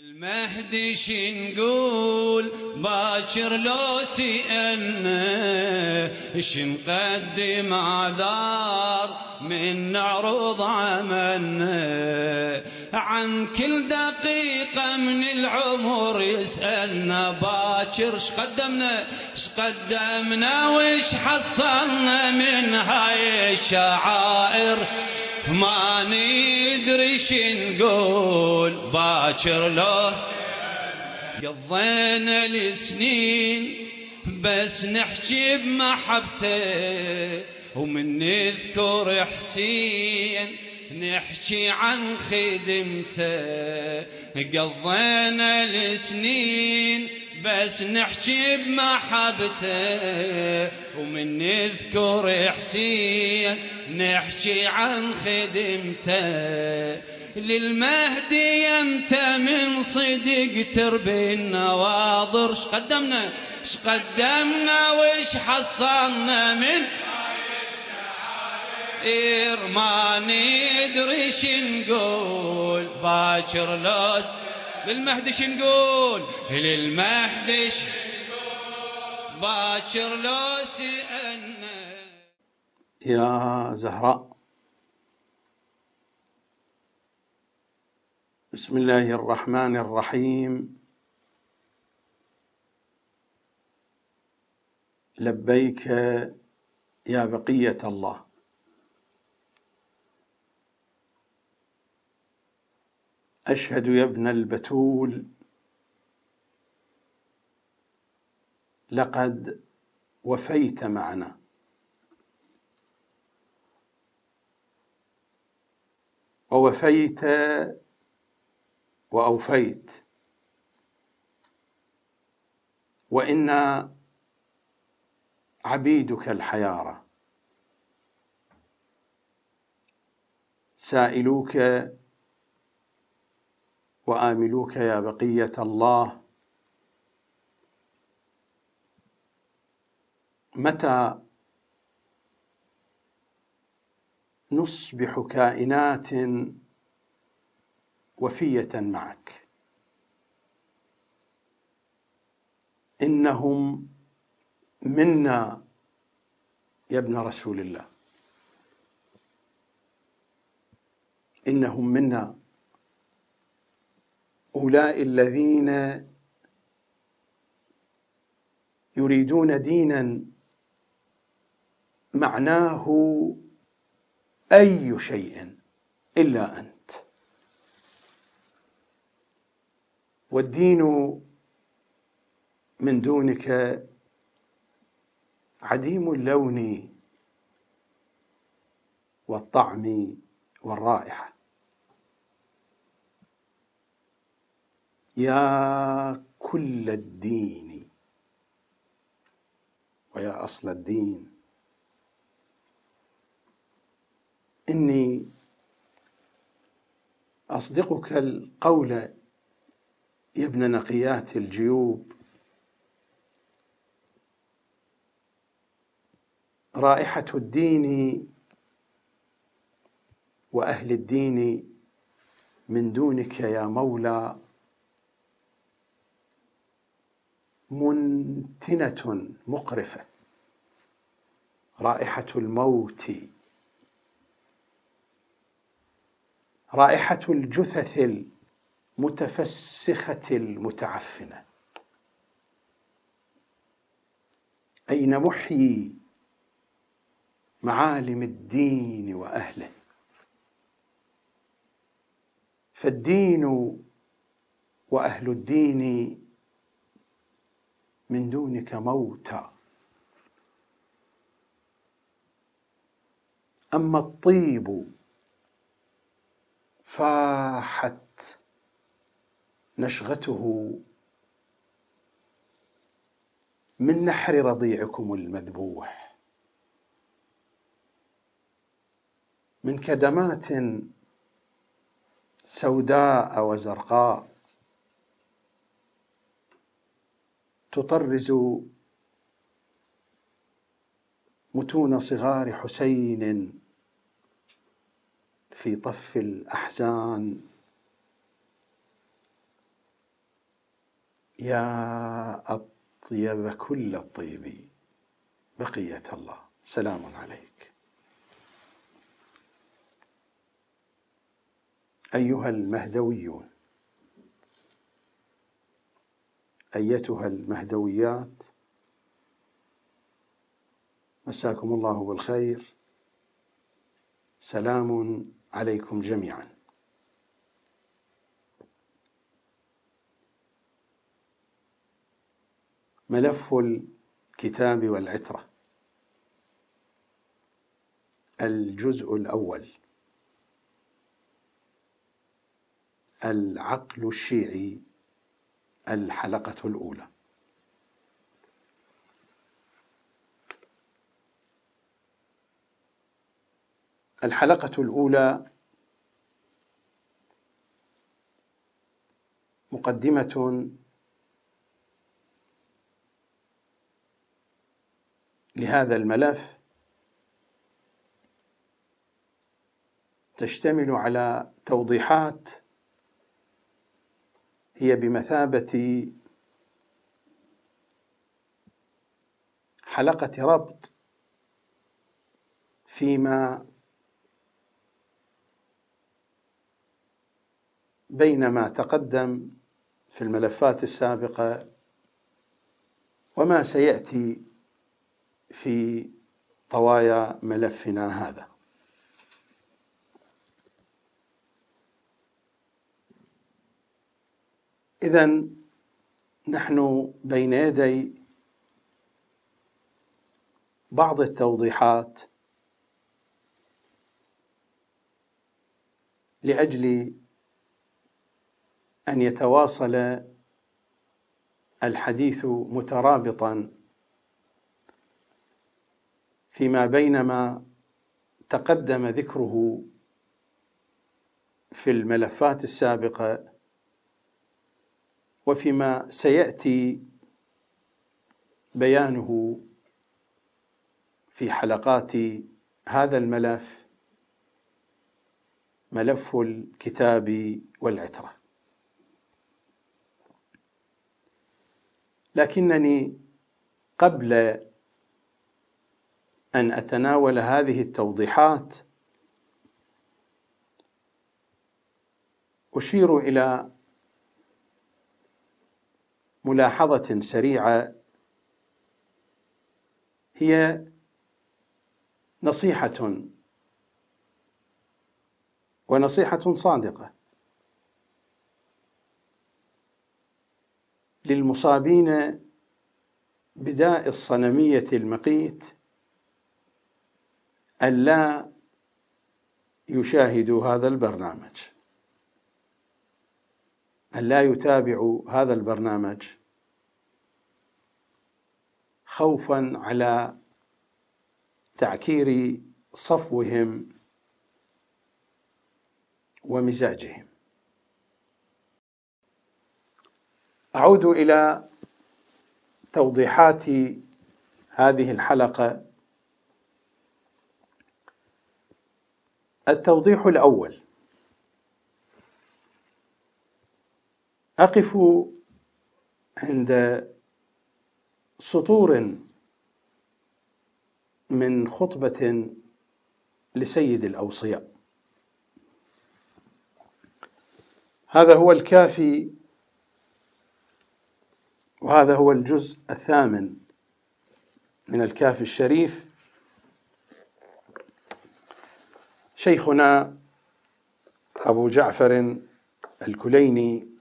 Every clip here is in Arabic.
المهدي شنقول باكر لو سئلنا شنقدم عذار من نعرض عملنا عن كل دقيقة من العمر يسألنا باكر شقدمنا شقدمنا وش حصلنا من هاي الشعائر؟ ما ندري نقول باكر لو قضينا السنين بس نحكي بمحبته ومن نذكر حسين نحكي عن خدمته. قضينا السنين بس نحكي بمحبته ومن نذكر حسين نحكي عن خدمته. للمهدي أنت من صدق تربي النواظر شقدمنا شقدمنا وش حصلنا من؟ ما ندري شنقول. باكر لوس للمهدي شنقول للمهدي باكر لوس أن يا زهراء. بسم الله الرحمن الرحيم. لبيك يا بقية الله. أشهد يا ابن البتول. لقد وفيت معنا. ووفيت وأوفيت. وإنا عبيدك الحيارى سائلوك وآملوك يا بقية الله. متى نصبح كائنات وفية معك؟ إنهم منا يا ابن رسول الله. إنهم منا أولئك الذين يريدون دينا معناه أي شيء إلا أنت. والدين من دونك عديم اللون والطعم والرائحة. يا كل الدين ويا أصل الدين. إني أصدقك القول يا ابن نقيات الجيوب. رائحة الدين وأهل الدين من دونك يا مولى. منتنة مقرفة. رائحة الموت. رائحة الجثث المتفسخة المتعفنة. أين محيي معالم الدين وأهله؟ فالدين وأهل الدين من دونك موتى. أما الطيب فاحت نشغته من نحر رضيعكم المذبوح. من كدمات سوداء وزرقاء. تطرز متون صغار حسين في طف الأحزان. يا أطيب كل الطيب بقية الله. سلام عليك. أيها المهدويون أيتها المهدويات. مساكم الله بالخير. سلام عليكم جميعا. ملف الكتاب والعترة. الجزء الأول. العقل الشيعي. الحلقة الأولى. الحلقة الأولى مقدمة لهذا الملف تشتمل على توضيحات هي بمثابة حلقة ربط فيما بين ما تقدم في الملفات السابقة وما سيأتي في طوايا ملفنا هذا. إذا نحن بين يدي بعض التوضيحات لأجل أن يتواصل الحديث مترابطا فيما بين ما تقدم ذكره في الملفات السابقة وفيما سيأتي بيانه في حلقات هذا الملف ملف الكتاب والعترة. لكنني قبل أن أتناول هذه التوضيحات أشير إلى ملاحظة سريعة. هي نصيحة ونصيحة صادقة للمصابين بداء الصنمية المقيت ألا يشاهدوا هذا البرنامج. أن لا يتابعوا هذا البرنامج خوفا على تعكير صفوهم ومزاجهم. أعود إلى توضيحات هذه الحلقة. التوضيح الأول. أقف عند سطور من خطبة لسيد الأوصياء. هذا هو الكافي وهذا هو الجزء الثامن من الكافي الشريف. شيخنا أبو جعفر الكليني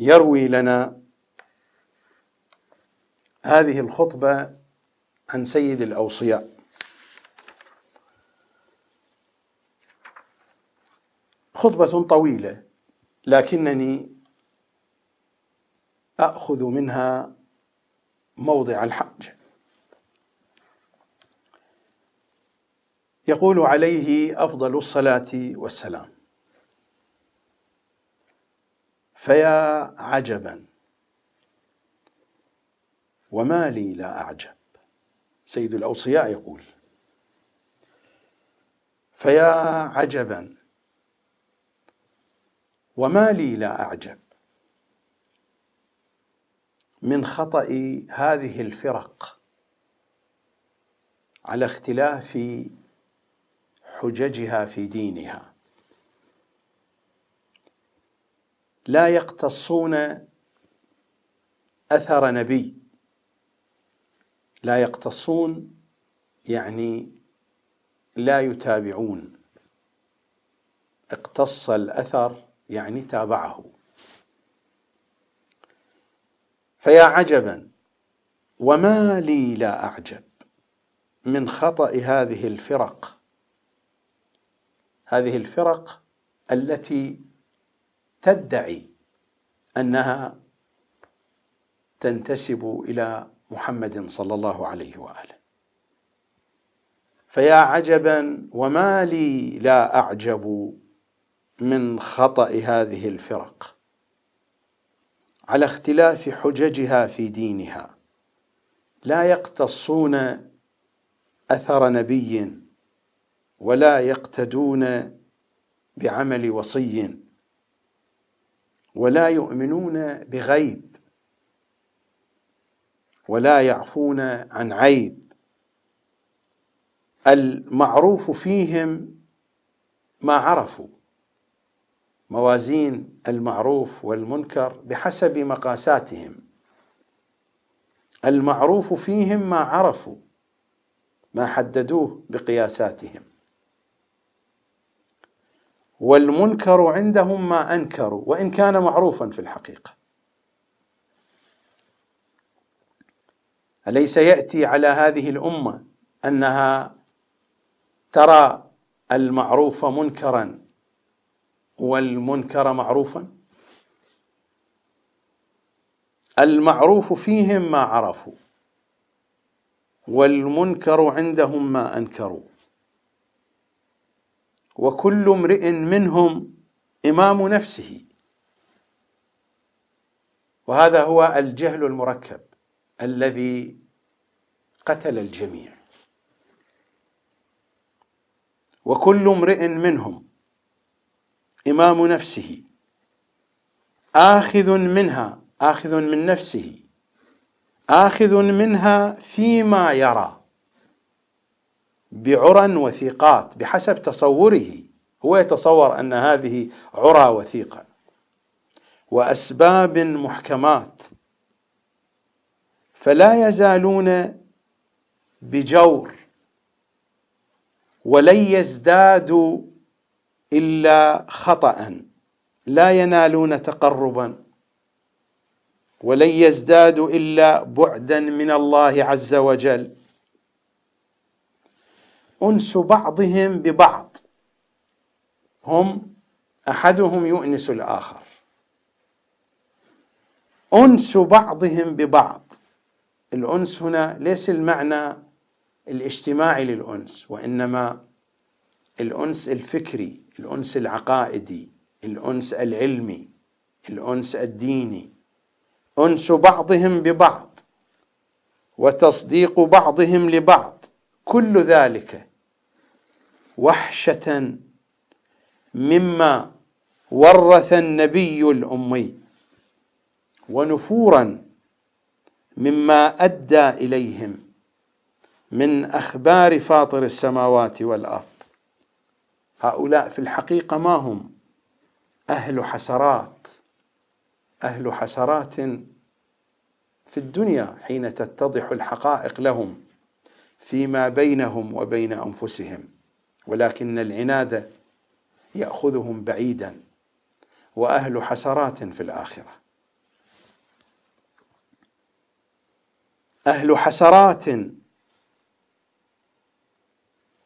يروي لنا هذه الخطبة عن سيد الأوصياء. خطبة طويلة لكنني أخذ منها موضع الحج. يقول عليه أفضل الصلاة والسلام. فيا عجبا. وما لي لا أعجب. سيد الأوصياء يقول. فيا عجبا. وما لي لا أعجب. من خطأ هذه الفرق على اختلاف حججها في دينها. لا يقتصون أثر نبي. لا يقتصون يعني لا يتابعون. اقتص الأثر يعني تابعه. فيا عجبا وما لي لا أعجب من خطأ هذه الفرق. هذه الفرق التي تدعي أنها تنتسب إلى محمد صلى الله عليه وآله. فيا عجبا وما لي لا أعجب من خطأ هذه الفرق. على اختلاف حججها في دينها لا يقتصون أثر نبي ولا يقتدون بعمل وصي. ولا يؤمنون بغيب ولا يعفون عن عيب. المعروف فيهم ما عرفوا موازين المعروف والمنكر بحسب مقاساتهم. المعروف فيهم ما عرفوا ما حددوه بقياساتهم. والمنكر عندهم ما أنكروا وإن كان معروفا في الحقيقة. أليس يأتي على هذه الأمة أنها ترى المعروف منكرا والمنكر معروفا؟ المعروف فيهم ما عرفوا والمنكر عندهم ما أنكروا. وكل امرئ منهم إمام نفسه. وهذا هو الجهل المركب الذي قتل الجميع. وكل امرئ منهم إمام نفسه آخذ منها آخذ من نفسه آخذ منها فيما يرى. بعرى وثيقات بحسب تصوره. هو يتصور أن هذه عرى وثيقة. وأسباب محكمات. فلا يزالون بجور. ولن يزدادوا إلا خطا. لا ينالون تقربا. ولن يزدادوا إلا بعدا من الله عز وجل. أنس بعضهم ببعض. هم أحدهم يؤنس الآخر. أنس بعضهم ببعض. الأنس هنا ليس المعنى الاجتماعي للأنس وإنما الأنس الفكري الأنس العقائدي الأنس العلمي الأنس الديني. أنس بعضهم ببعض وتصديق بعضهم لبعض. كل ذلك وحشة مما ورث النبي الأمي ونفورا مما أدى إليهم من أخبار فاطر السماوات والأرض. هؤلاء في الحقيقة ما هم؟ أهل حسرات أهل حسرات في الدنيا حين تتضح الحقائق لهم فيما بينهم وبين أنفسهم. ولكن العناد يأخذهم بعيدا وأهل حسرات في الآخرة. أهل حسرات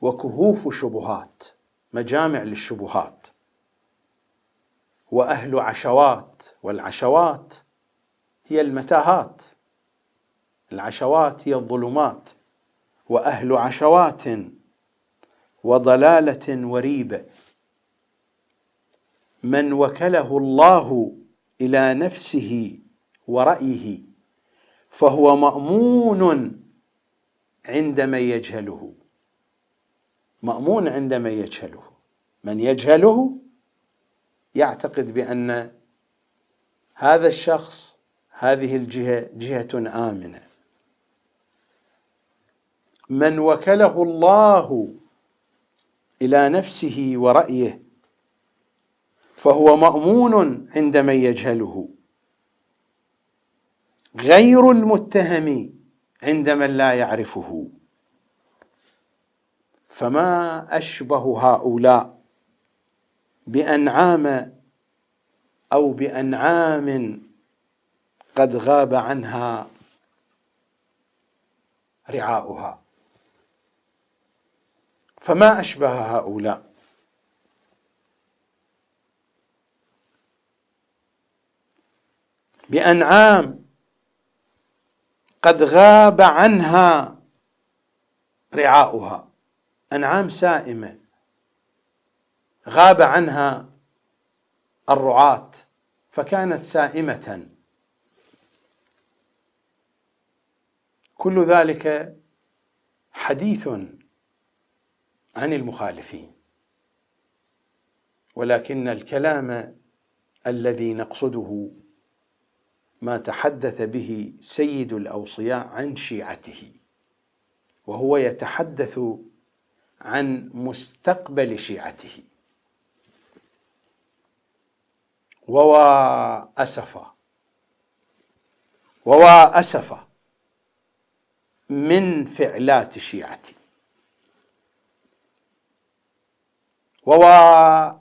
وكهوف شبهات مجامع للشبهات. وأهل عشوات والعشوات هي المتاهات. العشوات هي الظلمات. وأهل عشوات وضلالة وريبه من وكله الله إلى نفسه ورأيه فهو مأمون عند من يجهله. مأمون عند من يجهله. من يجهله يعتقد بأن هذا الشخص هذه الجهة جهة آمنة. من وكله الله إلى نفسه ورأيه فهو مأمون عند من يجهله. غير المتهم عند من لا يعرفه. فما أشبه هؤلاء بأنعام أو بأنعام قد غاب عنها رعاؤها. فما أشبه هؤلاء. بأنعام قد غاب عنها رعاؤها. أنعام سائمة. غاب عنها الرعاة. فكانت سائمة. كل ذلك حديث عن المخالفين. ولكن الكلام الذي نقصده ما تحدث به سيد الأوصياء عن شيعته وهو يتحدث عن مستقبل شيعته. ووا أسفا ووا أسفا من فعلات شيعتي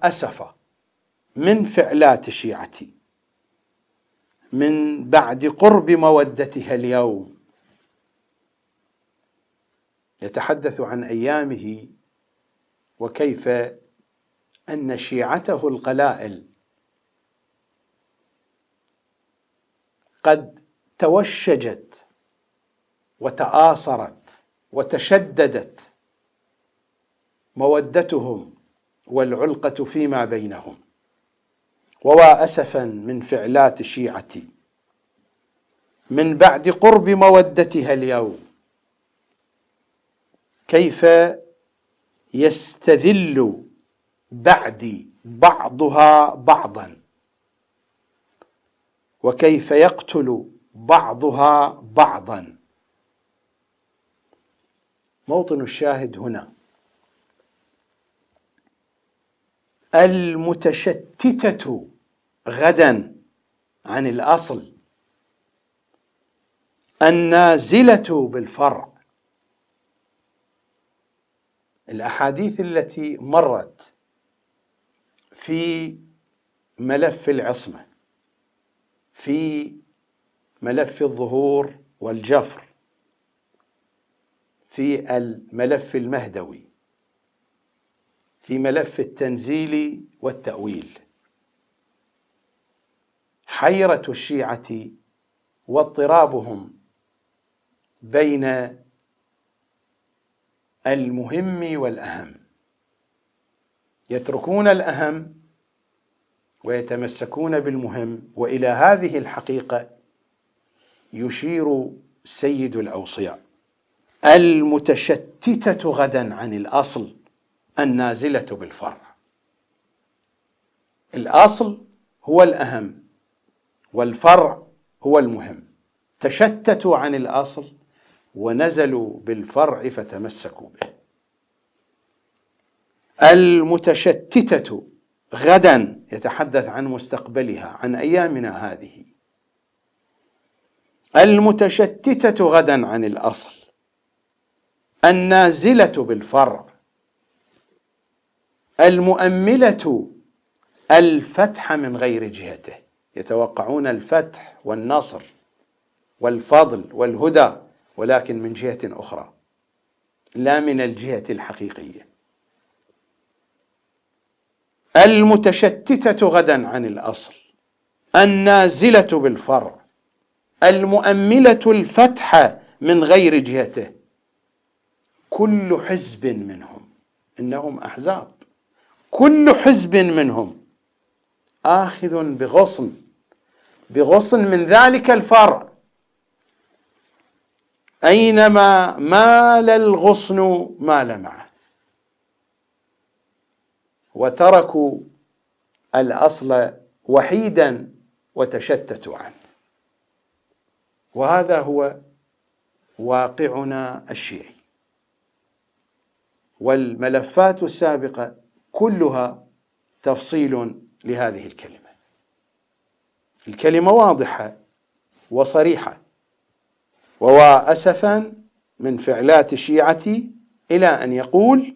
اسفا من فعلات شيعتي من بعد قرب مودتها اليوم. يتحدث عن أيامه وكيف أن شيعته القلائل قد توشجت وتآصرت وتشددت مودتهم والعلقة فيما بينهم. ووا أسفا من فعلات شيعتي. من بعد قرب مودتها اليوم. كيف يستذل بعدي بعضها بعضا. وكيف يقتل بعضها بعضا. موطن الشاهد هنا. المتشتتة غدا عن الأصل. النازلة بالفرع. الأحاديث التي مرت في ملف العصمة في ملف الظهور والجفر في الملف المهدوي. في ملف التنزيل والتأويل. حيرة الشيعة واضطرابهم بين المهم والأهم. يتركون الأهم ويتمسكون بالمهم وإلى هذه الحقيقة يشير سيد الأوصياء. المتشتتة غدا عن الأصل النازلة بالفرع. الأصل هو الأهم والفرع هو المهم. تشتتوا عن الأصل ونزلوا بالفرع فتمسكوا به. المتشتتة غدا يتحدث عن مستقبلها عن أيامنا هذه. المتشتتة غدا عن الأصل. النازلة بالفرع المؤملة الفتح من غير جهته. يتوقعون الفتح والنصر والفضل والهدى ولكن من جهة أخرى. لا من الجهة الحقيقية. المتشتتة غدا عن الأصل. النازلة بالفرع. المؤملة الفتح من غير جهته. كل حزب منهم. إنهم أحزاب. كل حزب منهم آخذ بغصن بغصن من ذلك الفرع. أينما مال الغصن مال معه. وتركوا الأصل وحيدا وتشتتوا عنه. وهذا هو واقعنا الشيعي. والملفات السابقة كلها تفصيل لهذه الكلمة. الكلمة واضحة وصريحة واسفا من فعلات الشيعه إلى أن يقول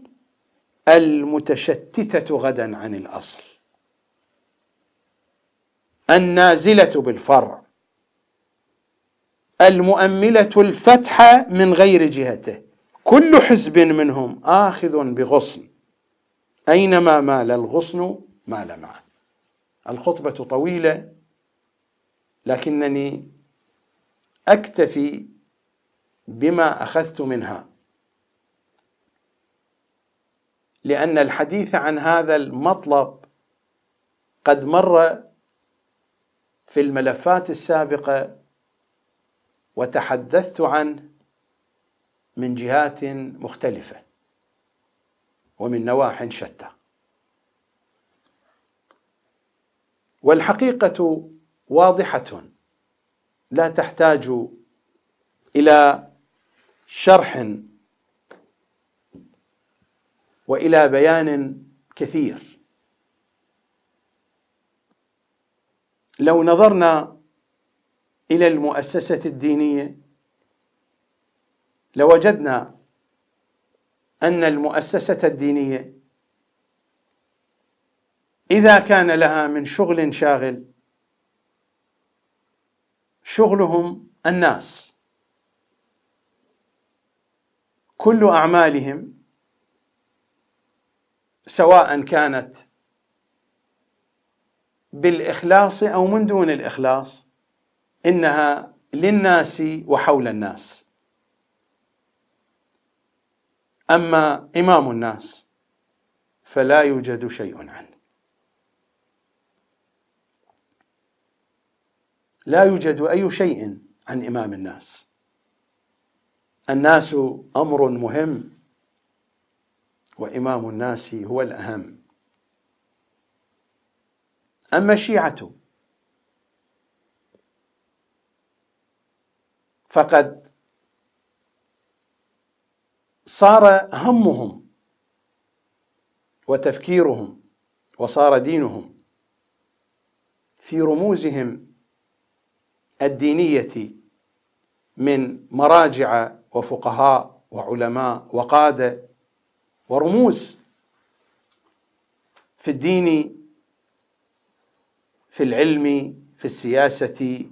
المتشتتة غدا عن الأصل. النازلة بالفرع. المؤملة الفتح من غير جهته. كل حزب منهم آخذ بغصن. أينما مال الغصن مال معه. الخطبة طويلة لكنني أكتفي بما أخذت منها. لأن الحديث عن هذا المطلب قد مر في الملفات السابقة وتحدثت عنه من جهات مختلفة. ومن نواح شتى. والحقيقة واضحة. لا تحتاج إلى شرح وإلى بيان كثير. لو نظرنا إلى المؤسسة الدينية لوجدنا أن المؤسسة الدينية إذا كان لها من شغل شاغل شغلهم الناس. كل أعمالهم سواء كانت بالإخلاص أو من دون الإخلاص إنها للناس وحول الناس. أما إمام الناس فلا يوجد شيء عنه. لا يوجد أي شيء عن إمام الناس. الناس أمر مهم وإمام الناس هو الأهم. أما الشيعة فقد صار همهم وتفكيرهم وصار دينهم في رموزهم الدينية من مراجع وفقهاء وعلماء وقادة ورموز في الدين في العلم في السياسة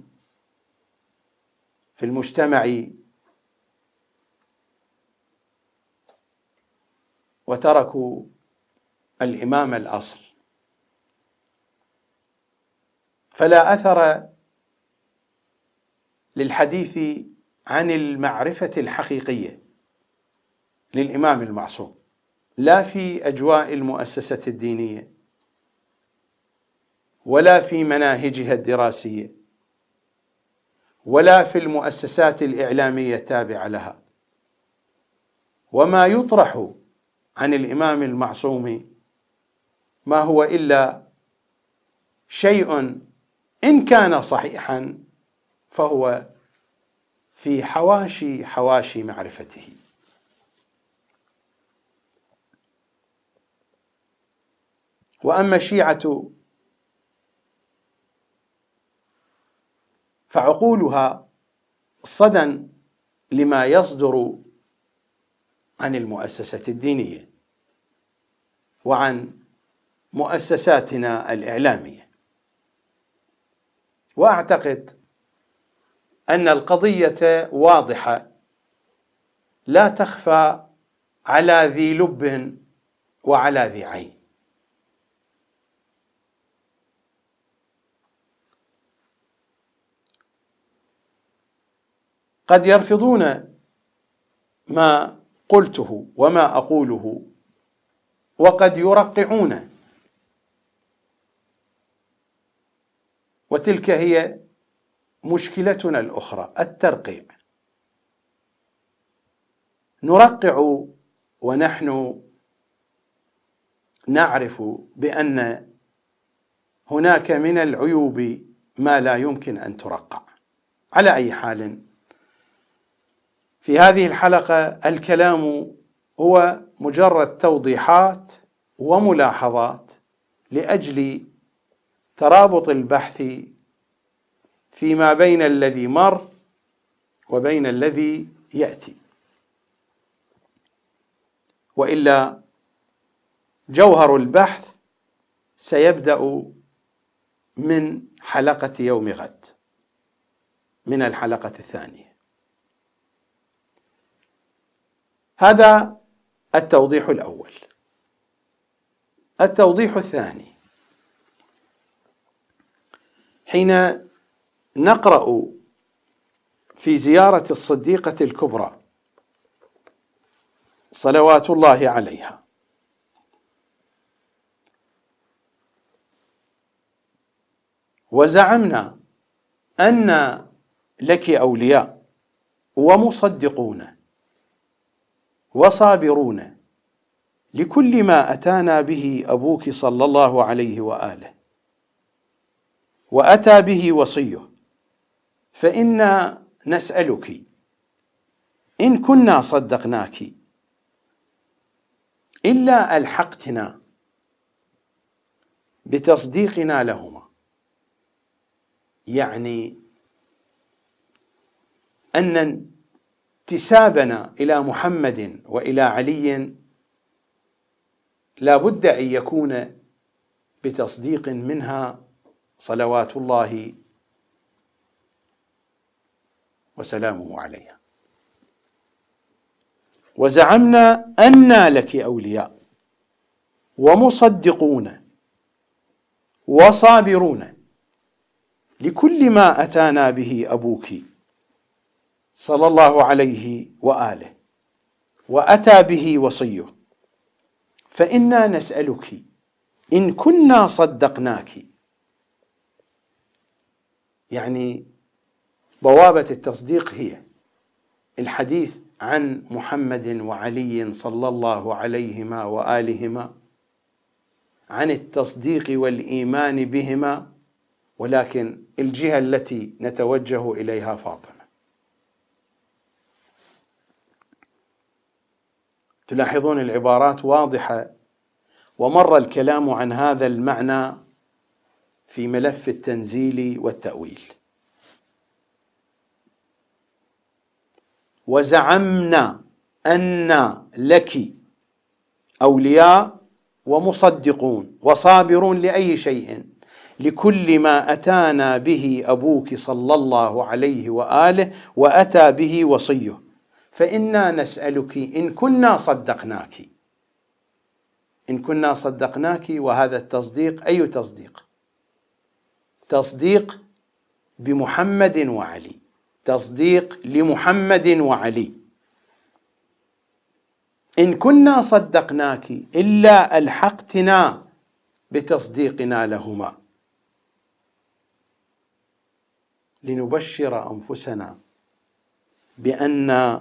في المجتمع وتركوا الإمام الأصل. فلا أثر للحديث عن المعرفة الحقيقية للإمام المعصوم لا في أجواء المؤسسة الدينية ولا في مناهجها الدراسية ولا في المؤسسات الإعلامية التابعة لها. وما يطرح عن الإمام المعصوم ما هو إلا شيء إن كان صحيحا فهو في حواشي حواشي معرفته. وأما الشيعة فعقولها صدى لما يصدر عن المؤسسة الدينية وعن مؤسساتنا الإعلامية. وأعتقد أن القضية واضحة. لا تخفى على ذي لب وعلى ذي عين. قد يرفضون ما قلته وما أقوله وقد يرقعون. وتلك هي مشكلتنا الأخرى الترقيع. نرقع ونحن نعرف بأن هناك من العيوب ما لا يمكن أن ترقع. على أي حال في هذه الحلقة الكلام هو مجرد توضيحات وملاحظات لأجل ترابط البحث فيما بين الذي مر وبين الذي يأتي. وإلا جوهر البحث سيبدأ من حلقة يوم غد من الحلقة الثانية. هذا التوضيح الأول. التوضيح الثاني. حين نقرأ في زيارة الصديقة الكبرى صلوات الله عليها وزعمنا أن لك أولياء ومصدقون وصابرون. لكل ما أتانا به أبوك صلى الله عليه وآله. وأتى به وصيه. فإنا نسألك إن كنا صدقناك إلا ألحقتنا بتصديقنا لهما. يعني أن انتسابنا إلى محمد وإلى علي لا بد أن يكون بتصديق منها صلوات الله وسلامه عليها. وزعمنا أنا لك أولياء ومصدقون وصابرون لكل ما أتانا به أبوك صلى الله عليه وآله وأتى به وصيه. فإنا نسألك إن كنا صدقناك. يعني بوابة التصديق هي الحديث عن محمد وعلي صلى الله عليهما وآلهما عن التصديق والإيمان بهما ولكن الجهة التي نتوجه إليها فاطمة. تلاحظون العبارات واضحة. ومر الكلام عن هذا المعنى في ملف التنزيل والتأويل. وزعمنا أن لك أولياء ومصدقون وصابرون لأي شيء لكل ما أتانا به أبوك صلى الله عليه وآله وأتى به وصيه. فإنا نسألك إن كنا صدقناك. إن كنا صدقناك وهذا التصديق أي تصديق؟ تصديق بمحمد وعلي. تصديق لمحمد وعلي. إن كنا صدقناك إلا ألحقتنا بتصديقنا لهما. لنبشر أنفسنا بأن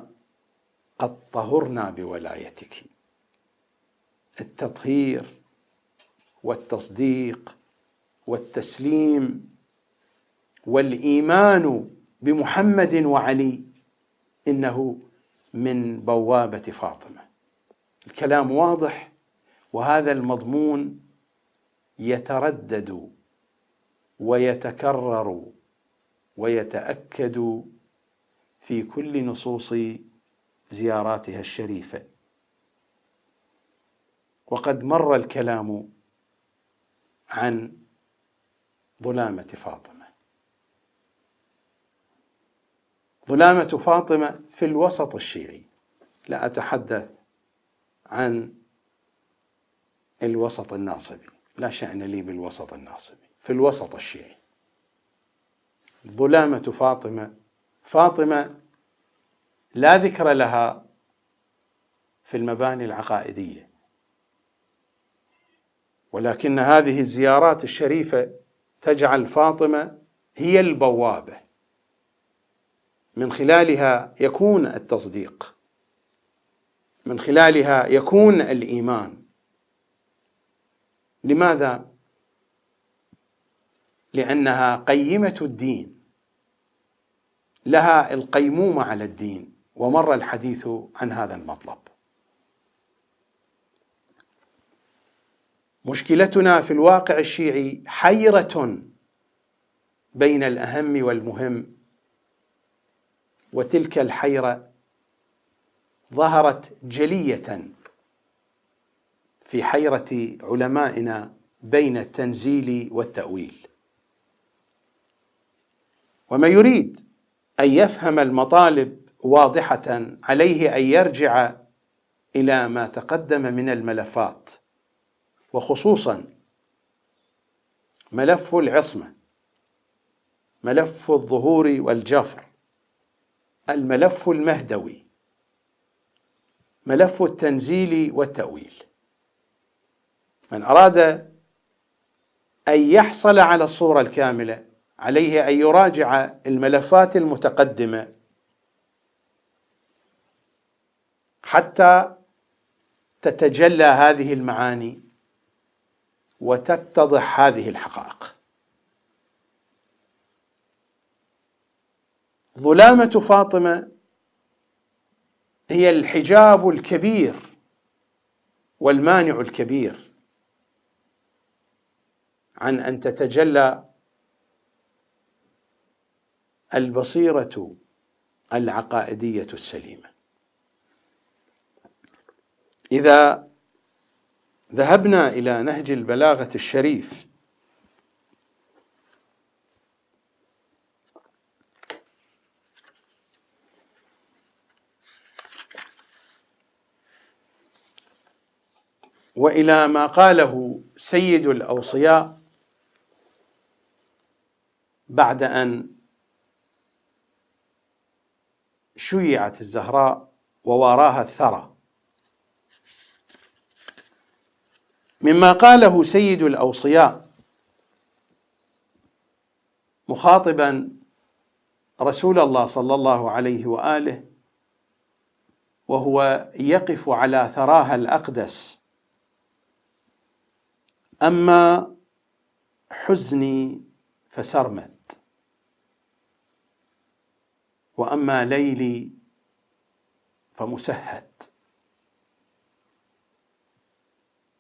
قد طهرنا بولايتك. التطهير والتصديق والتسليم والإيمان بمحمد وعلي إنه من بوابة فاطمة. الكلام واضح وهذا المضمون يتردد ويتكرر ويتأكد في كل نصوص زياراتها الشريفة. وقد مر الكلام عن ظلامة فاطمة. ظلامة فاطمة في الوسط الشيعي. لا أتحدث عن الوسط الناصبي. لا شأن لي بالوسط الناصبي في الوسط الشيعي. ظلامة فاطمة فاطمة لا ذكر لها في المباني العقائدية. ولكن هذه الزيارات الشريفة تجعل فاطمة هي البوابة. من خلالها يكون التصديق. من خلالها يكون الإيمان. لماذا؟ لأنها قيمة الدين. لها القيمومة على الدين. ومر الحديث عن هذا المطلب. مشكلتنا في الواقع الشيعي حيرة بين الأهم والمهم وتلك الحيرة ظهرت جلية في حيرة علمائنا بين التنزيل والتأويل. ومن يريد أن يفهم المطالب واضحة عليه أن يرجع إلى ما تقدم من الملفات وخصوصا ملف العصمة ملف الظهور والجفر الملف المهدوي ملف التنزيل والتأويل. من أراد أن يحصل على الصورة الكاملة عليه أن يراجع الملفات المتقدمة حتى تتجلى هذه المعاني وتتضح هذه الحقائق. ظلامه فاطمة هي الحجاب الكبير والمانع الكبير عن أن تتجلى البصيرة العقائدية السليمة. إذا ذهبنا إلى نهج البلاغة الشريف وإلى ما قاله سيد الأوصياء بعد أن شيعت الزهراء وواراها الثرى. مما قاله سيد الأوصياء مخاطبا رسول الله صلى الله عليه وآله وهو يقف على ثراها الأقدس. أما حزني فسرمد. وأما ليلي فمسهد.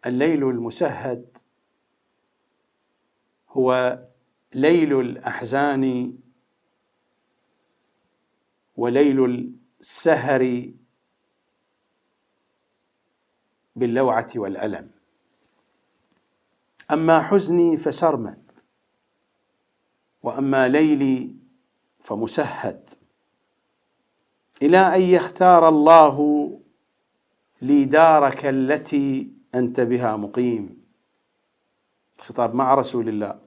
الليل المسهد هو ليل الأحزان وليل السهر باللوعة والألم. أما حزني فسرمد وأما ليلي فمسهد. إلى أن يختار الله لي دارك التي أنت بها مقيم. الخطاب مع رسول الله.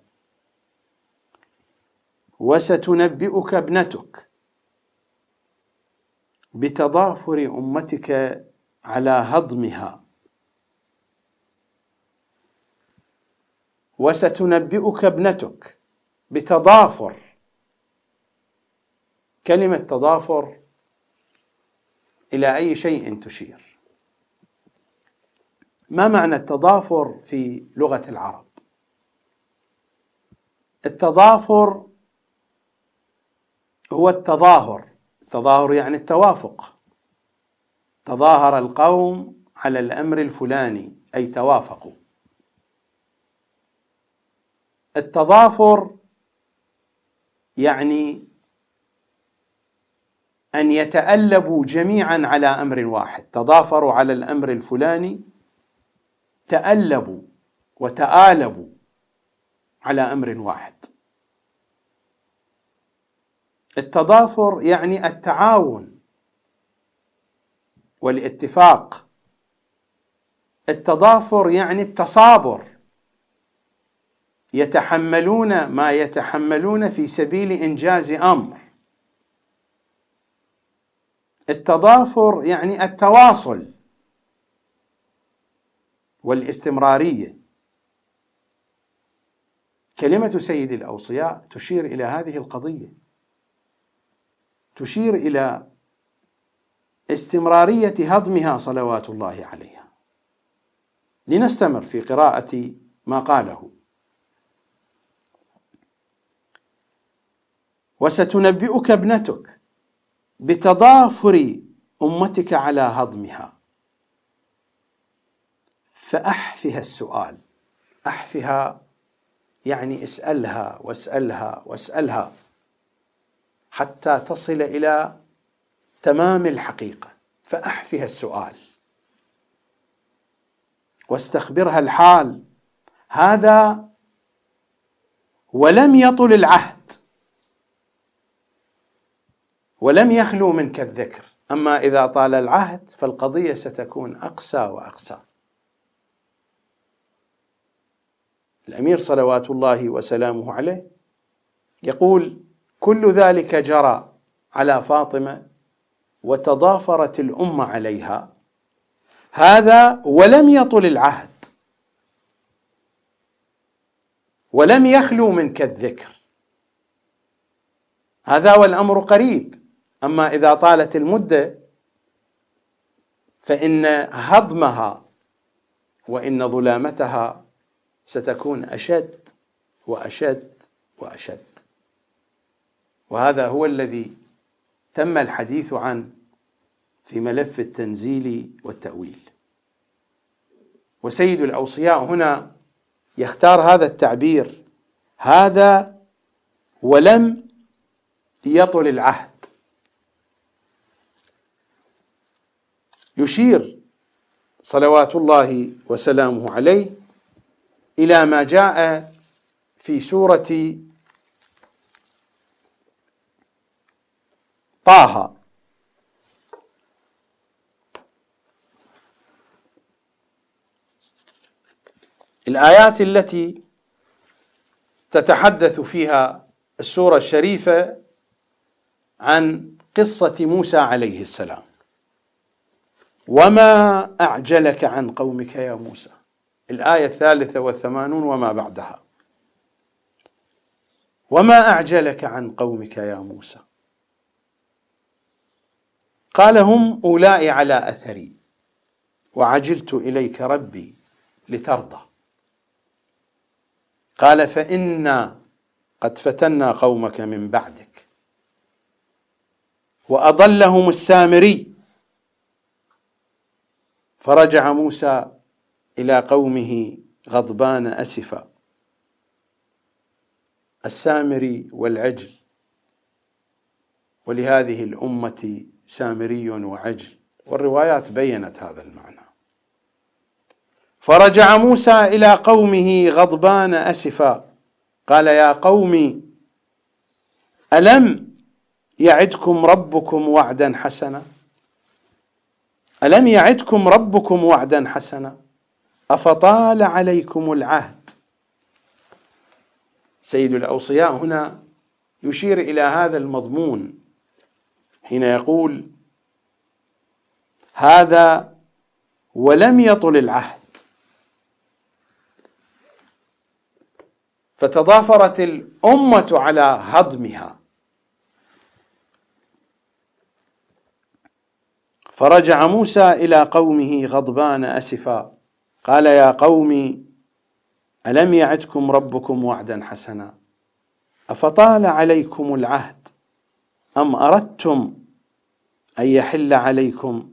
وستنبئك ابنتك بتضافر أمتك على هضمها. وستنبئك ابنتك بتضافر. كلمة تضافر إلى أي شيء تشير. ما معنى التضافر في لغة العرب؟ التضافر هو التظاهر. التظاهر يعني التوافق. تظاهر القوم على الأمر الفلاني أي توافقوا. التضافر يعني أن يتألبوا جميعا على أمر واحد. تضافروا على الأمر الفلاني تألبوا وتآلبوا على أمر واحد. التضافر يعني التعاون والاتفاق. التضافر يعني التصابر. يتحملون ما يتحملون في سبيل إنجاز أمر. التضافر يعني التواصل. والاستمرارية. كلمة سيد الأوصياء تشير إلى هذه القضية. تشير إلى استمرارية هضمها صلوات الله عليها. لنستمر في قراءة ما قاله. وستنبئك ابنتك بتضافر أمتك على هضمها. فأحفها السؤال. أحفها يعني اسألها واسألها واسألها حتى تصل إلى تمام الحقيقة. فأحفها السؤال. واستخبرها الحال. هذا ولم يطل العهد. ولم يخلو منك الذكر. أما إذا طال العهد فالقضية ستكون أقسى وأقسى. الأمير صلوات الله وسلامه عليه يقول كل ذلك جرى على فاطمة وتضافرت الأمة عليها. هذا ولم يطل العهد ولم يخلو منك الذكر هذا والأمر قريب. أما إذا طالت المدة فإن هضمها وإن ظلامتها ستكون أشد وأشد وأشد. وهذا هو الذي تم الحديث عنه في ملف التنزيل والتأويل. وسيد الأوصياء هنا يختار هذا التعبير هذا ولم يطل العهد. يشير صلوات الله وسلامه عليه إلى ما جاء في سورة طه. الآيات التي تتحدث فيها السورة الشريفة عن قصة موسى عليه السلام. وما أعجلك عن قومك يا موسى؟ الآية الثالثة والثمانون وما بعدها. وما أعجلك عن قومك يا موسى. قال هم اولئك على أثري وعجلت إليك ربي لترضى. قال فإنا قد فتنا قومك من بعدك وأضلهم السامري. فرجع موسى إلى قومه غضبان أسفا. السامري والعجل ولهذه الأمة سامري وعجل. والروايات بينت هذا المعنى. فرجع موسى إلى قومه غضبان أسفا. قال يا قوم ألم يعدكم ربكم وعدا حسنا؟ ألم يعدكم ربكم وعدا حسنا؟ أفطال عليكم العهد. سيد الأوصياء هنا يشير إلى هذا المضمون حين يقول هذا ولم يطل العهد. فتضافرت الأمة على هضمها. فرجع موسى إلى قومه غضبان أسفا. قال يا قوم ألم يعدكم ربكم وعدا حسنا؟ أفطال عليكم العهد أم أردتم أن يحل عليكم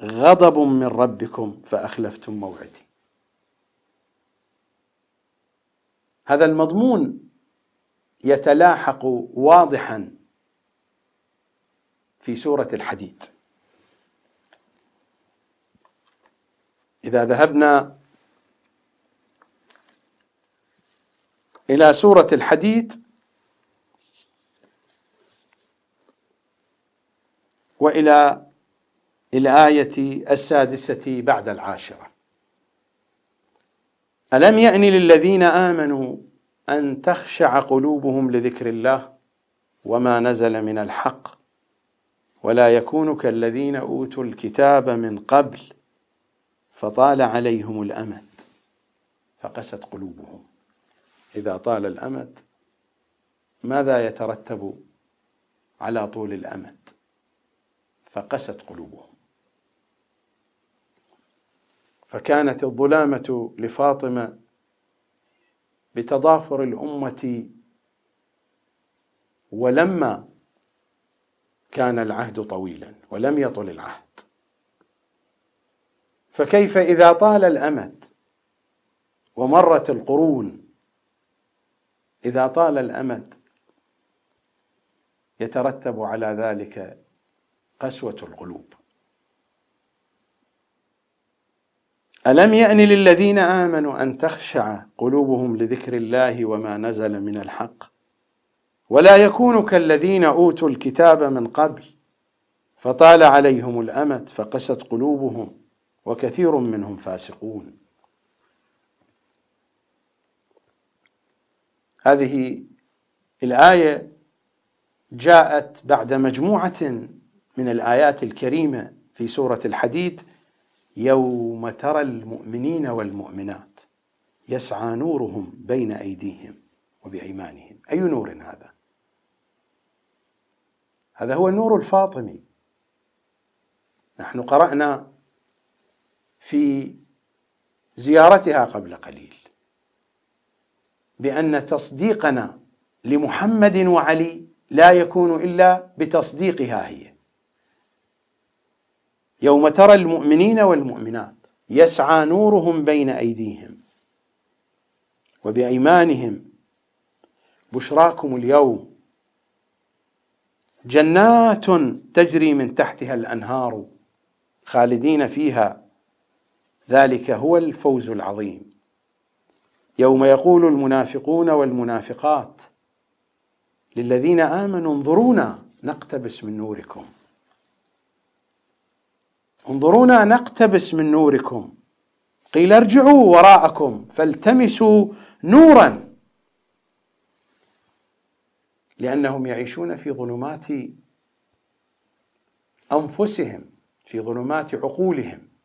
غضب من ربكم فأخلفتم موعدي؟ هذا المضمون يتلاحق واضحا في سورة الحديد. إذا ذهبنا إلى سورة الحديد وإلى الآية السادسة بعد العاشرة. ألم يأن للذين آمنوا أن تخشع قلوبهم لذكر الله وما نزل من الحق ولا يكونوا كالذين أوتوا الكتاب من قبل؟ فطال عليهم الأمد. فقست قلوبهم. إذا طال الأمد ماذا يترتب على طول الأمد؟ فقست قلوبهم. فكانت الظلامة لفاطمة بتضافر الأمة ولما كان العهد طويلا ولم يطل العهد. فكيف إذا طال الأمد ومرت القرون؟ إذا طال الأمد يترتب على ذلك قسوة القلوب. ألم يأن للذين آمنوا أن تخشع قلوبهم لذكر الله وما نزل من الحق؟ ولا يكونوا كالذين أوتوا الكتاب من قبل فطال عليهم الأمد فقست قلوبهم. وكثير منهم فاسقون. هذه الآية جاءت بعد مجموعة من الآيات الكريمة في سورة الحديد يوم ترى المؤمنين والمؤمنات يسعى نورهم بين أيديهم وبأيمانهم. أي نور هذا؟ هذا هو النور الفاطمي. نحن قرأنا في زيارتها قبل قليل. بأن تصديقنا لمحمد وعلي لا يكون إلا بتصديقها هي. يوم ترى المؤمنين والمؤمنات يسعى نورهم بين أيديهم وبأيمانهم. بشراكم اليوم جنات تجري من تحتها الأنهار خالدين فيها ذلك هو الفوز العظيم. يوم يقول المنافقون والمنافقات للذين آمنوا انظرونا نقتبس من نوركم. انظرونا نقتبس من نوركم. قيل ارجعوا وراءكم فالتمسوا نورا. لأنهم يعيشون في ظلمات أنفسهم في ظلمات عقولهم.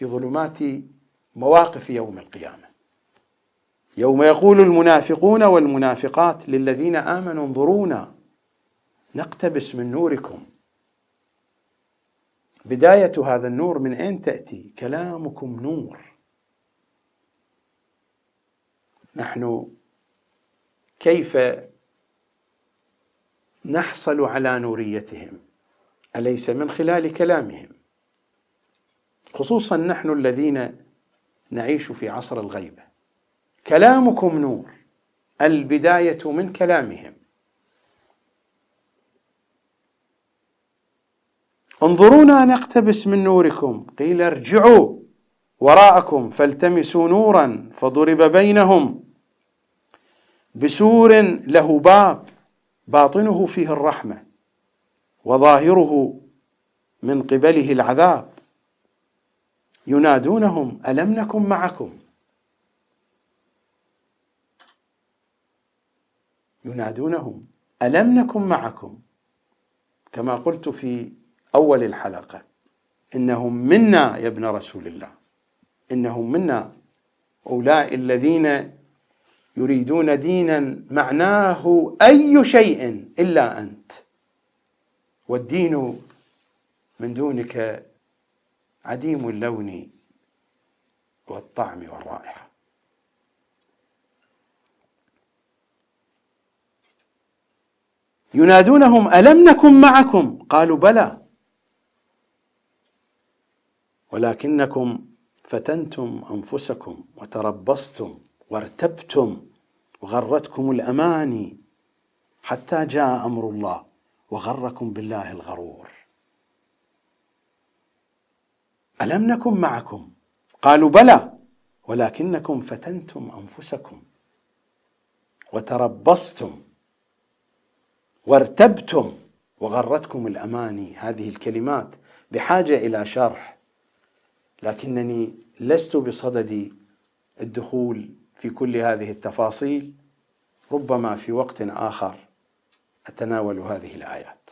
في ظلمات مواقف يوم القيامة. يوم يقول المنافقون والمنافقات للذين آمنوا انظرونا نقتبس من نوركم. بداية هذا النور من أين تأتي؟ كلامكم نور. نحن كيف نحصل على نوريتهم؟ أليس من خلال كلامهم؟ خصوصا نحن الذين نعيش في عصر الغيبه كلامكم نور البداية من كلامهم. انظرونا نقتبس من نوركم قيل ارجعوا وراءكم فالتمسوا نورا فضرب بينهم بسور له باب باطنه فيه الرحمة وظاهره من قبله العذاب. ينادونهم ألم نكن معكم؟ ينادونهم ألم نكن معكم؟ كما قلت في أول الحلقة إنهم منا يا ابن رسول الله. إنهم منا. أولئك الذين يريدون دينا معناه أي شيء إلا أنت. والدين من دونك عديم اللون والطعم والرائحة. ينادونهم ألم نكن معكم؟ قالوا بلى. ولكنكم فتنتم أنفسكم وتربصتم وارتبتم وغرتكم الأماني حتى جاء أمر الله وغركم بالله الغرور. ألم نكن معكم؟ قالوا بلى ولكنكم فتنتم أنفسكم وتربصتم وارتبتم وغرتكم الأماني. هذه الكلمات بحاجة إلى شرح لكنني لست بصدد الدخول في كل هذه التفاصيل ربما في وقت آخر أتناول هذه الآيات.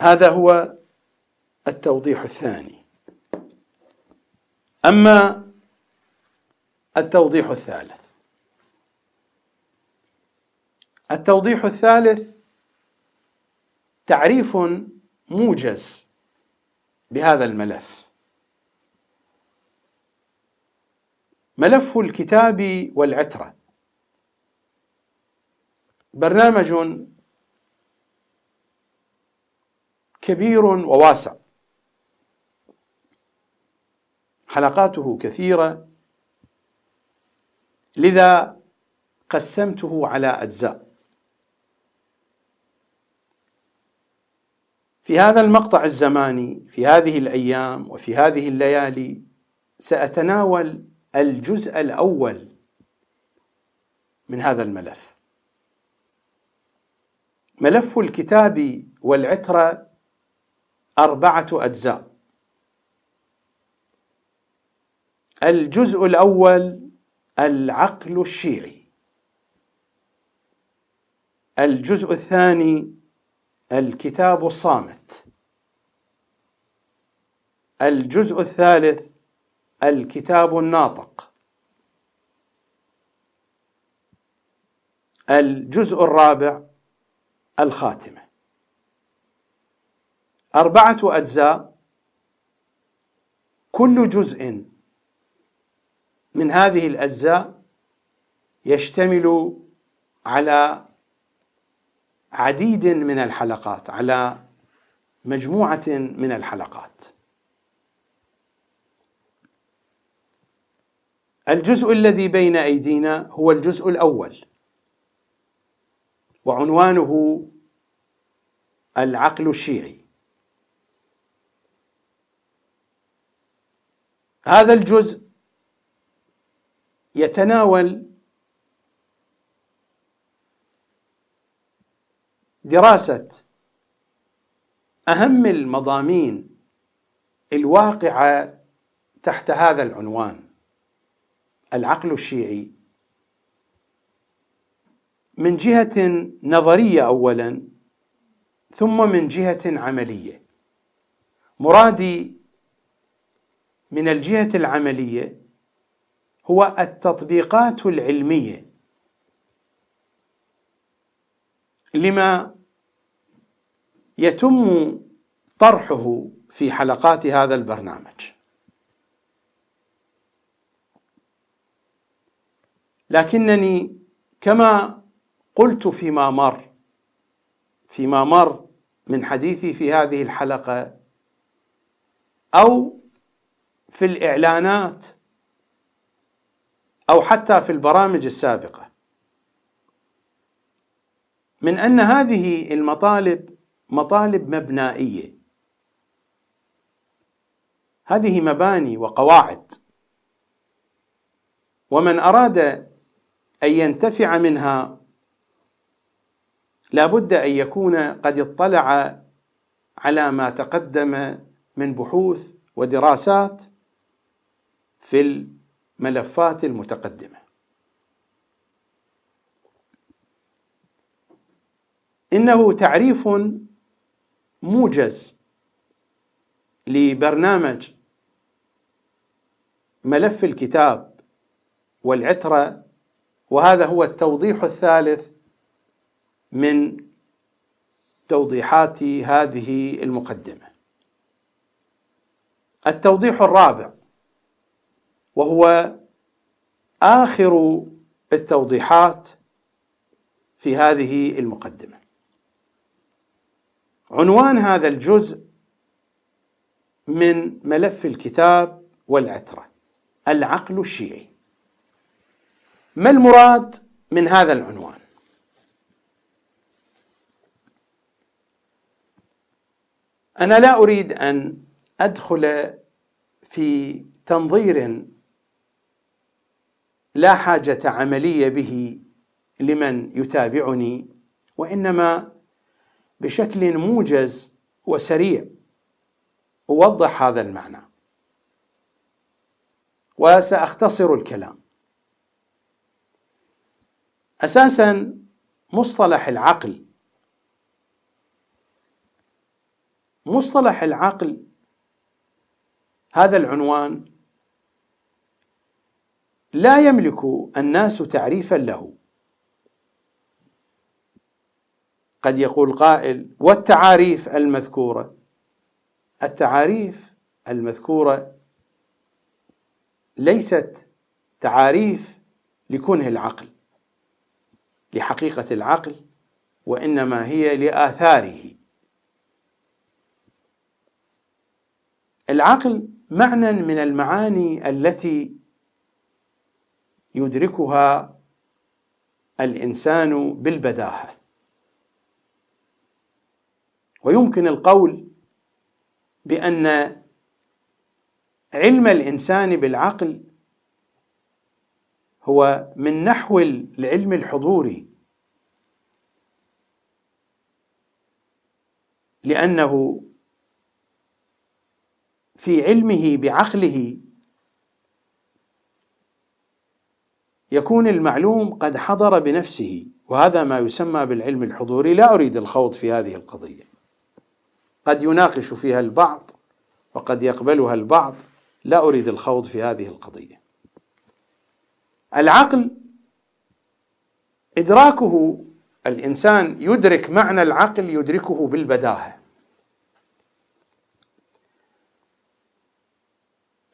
هذا هو التوضيح الثاني. أما التوضيح الثالث. التوضيح الثالث تعريف موجز بهذا الملف. ملف الكتاب والعترة. برنامج كبير وواسع. حلقاته كثيرة. لذا قسمته على أجزاء. في هذا المقطع الزماني في هذه الأيام وفي هذه الليالي سأتناول الجزء الأول من هذا الملف. ملف الكتاب والعترة أربعة أجزاء. الجزء الأول العقل الشيعي. الجزء الثاني الكتاب الصامت. الجزء الثالث الكتاب الناطق. الجزء الرابع الخاتمة. أربعة أجزاء كل جزء من هذه الأجزاء يشتمل على عديد من الحلقات على مجموعة من الحلقات. الجزء الذي بين أيدينا هو الجزء الأول وعنوانه العقل الشيعي. هذا الجزء يتناول دراسة أهم المضامين الواقعة تحت هذا العنوان. العقل الشيعي. من جهة نظرية اولا ثم من جهة عملية. مرادي من الجهة العملية هو التطبيقات العلمية. لما يتم طرحه في حلقات هذا البرنامج. لكنني كما قلت فيما مر فيما مر من حديثي في هذه الحلقة أو في الإعلانات أو حتى في البرامج السابقة. من أن هذه المطالب مطالب مبنائية. هذه مباني وقواعد. ومن أراد أن ينتفع منها لا بد أن يكون قد اطلع على ما تقدم من بحوث ودراسات في الملفات المتقدمة. إنه تعريف موجز لبرنامج ملف الكتاب والعترة وهذا هو التوضيح الثالث من توضيحات هذه المقدمة. التوضيح الرابع وهو آخر التوضيحات في هذه المقدمة. عنوان هذا الجزء من ملف الكتاب والعترة العقل الشيعي. ما المراد من هذا العنوان؟ أنا لا أريد أن أدخل في تنظير لا حاجة عملية به لمن يتابعني وإنما بشكل موجز وسريع. أوضح هذا المعنى. وسأختصر الكلام. أساسا مصطلح العقل. مصطلح العقل هذا العنوان لا يملك الناس تعريفا له. قد يقول قائل والتعاريف المذكورة؟ التعاريف المذكورة ليست تعاريف لكنه العقل لحقيقة العقل وإنما هي لآثاره. العقل معنى من المعاني التي يدركها الإنسان بالبداهة. ويمكن القول بأن علم الإنسان بالعقل هو من نحو العلم الحضوري. لأنه في علمه بعقله يكون المعلوم قد حضر بنفسه وهذا ما يسمى بالعلم الحضوري. لا أريد الخوض في هذه القضية. قد يناقش فيها البعض وقد يقبلها البعض. لا أريد الخوض في هذه القضية. العقل إدراكه الإنسان يدرك معنى العقل يدركه بالبداهة.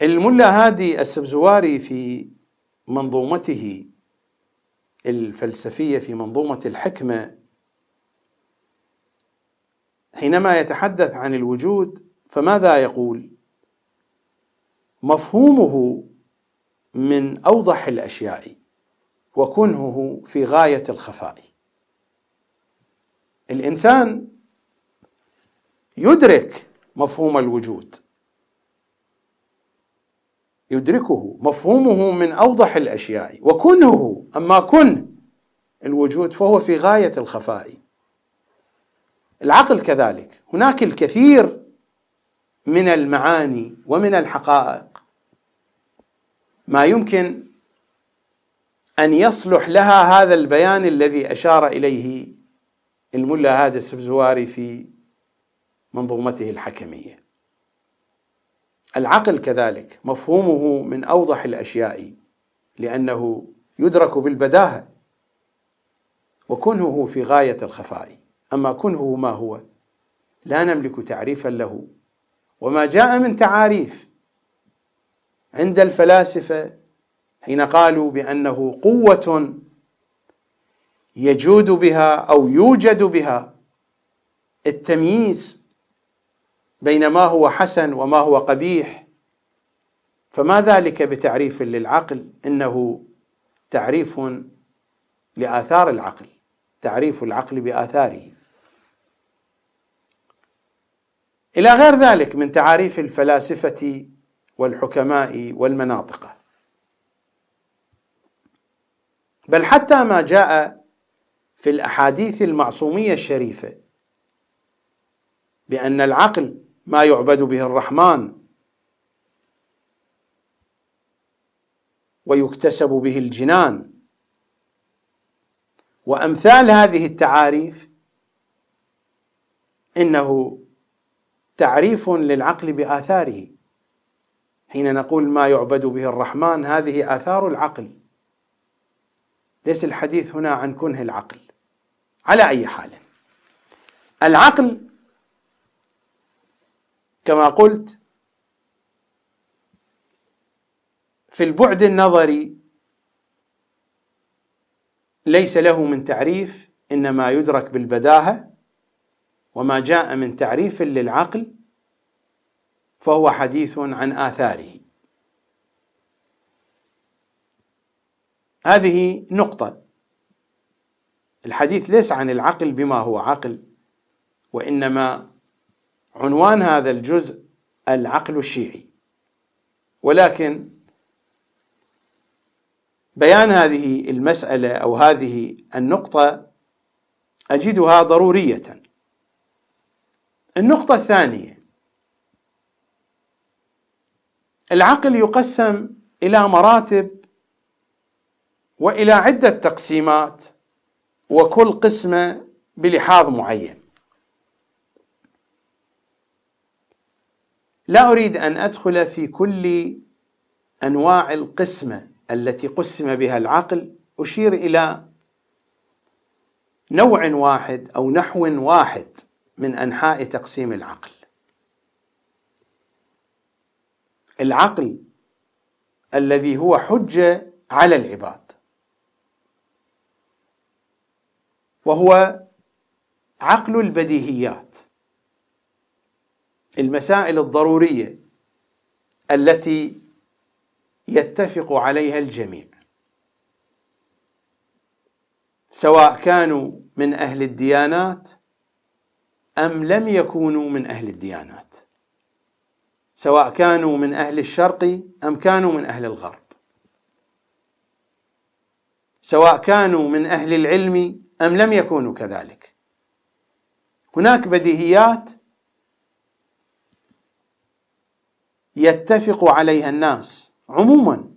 الملا هادي السبزواري في منظومته الفلسفية في منظومة الحكمة حينما يتحدث عن الوجود فماذا يقول؟ مفهومه من أوضح الأشياء وكنهه في غاية الخفاء. الإنسان يدرك مفهوم الوجود يدركه مفهومه من أوضح الأشياء وكنهه أما كن الوجود فهو في غاية الخفاء. العقل كذلك هناك الكثير من المعاني ومن الحقائق. ما يمكن أن يصلح لها هذا البيان الذي أشار إليه الملا هذا السبزواري في منظومته الحكمية. العقل كذلك مفهومه من أوضح الأشياء لأنه يدرك بالبداهة. وكنهه في غاية الخفاء. أما كنهه ما هو؟ لا نملك تعريفا له. وما جاء من تعاريف. عند الفلاسفة حين قالوا بأنه قوة يجود بها أو يوجد بها التمييز بين ما هو حسن وما هو قبيح. فما ذلك بتعريف للعقل؟ إنه تعريف لآثار العقل تعريف العقل بآثاره. إلى غير ذلك من تعاريف الفلاسفة والحكماء والمناطق. بل حتى ما جاء في الأحاديث المعصومية الشريفة بأن العقل ما يعبد به الرحمن. ويكتسب به الجنان. وأمثال هذه التعاريف إنه تعريف للعقل بآثاره. حين نقول ما يعبد به الرحمن هذه آثار العقل. ليس الحديث هنا عن كنه العقل. على أي حال. العقل كما قلت في البعد النظري ليس له من تعريف إنما يدرك بالبداهة وما جاء من تعريف للعقل فهو حديث عن آثاره. هذه نقطة. الحديث ليس عن العقل بما هو عقل وإنما عنوان هذا الجزء العقل الشيعي ولكن بيان هذه المسألة أو هذه النقطة أجدها ضرورية. النقطة الثانية العقل يقسم إلى مراتب وإلى عدة تقسيمات وكل قسمة بلحاظ معين. لا أريد أن أدخل في كل أنواع القسمة التي قسم بها العقل أشير إلى نوع واحد أو نحو واحد من أنحاء تقسيم العقل. العقل الذي هو حجة على العباد. وهو عقل البديهيات. المسائل الضرورية التي يتفق عليها الجميع. سواء كانوا من أهل الديانات أم لم يكونوا من أهل الديانات. سواء كانوا من أهل الشرق أم كانوا من أهل الغرب. سواء كانوا من أهل العلم أم لم يكونوا كذلك. هناك بديهيات يتفق عليها الناس عموما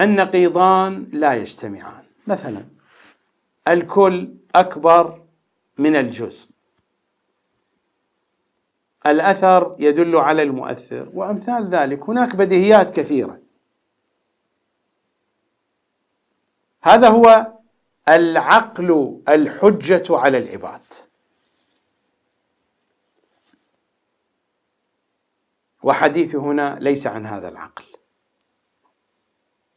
النقيضان لا يجتمعان. مثلا الكل أكبر من الجزء. الأثر يدل على المؤثر وأمثال ذلك. هناك بديهيات كثيرة. هذا هو العقل الحجة على العباد. وحديثي هنا ليس عن هذا العقل.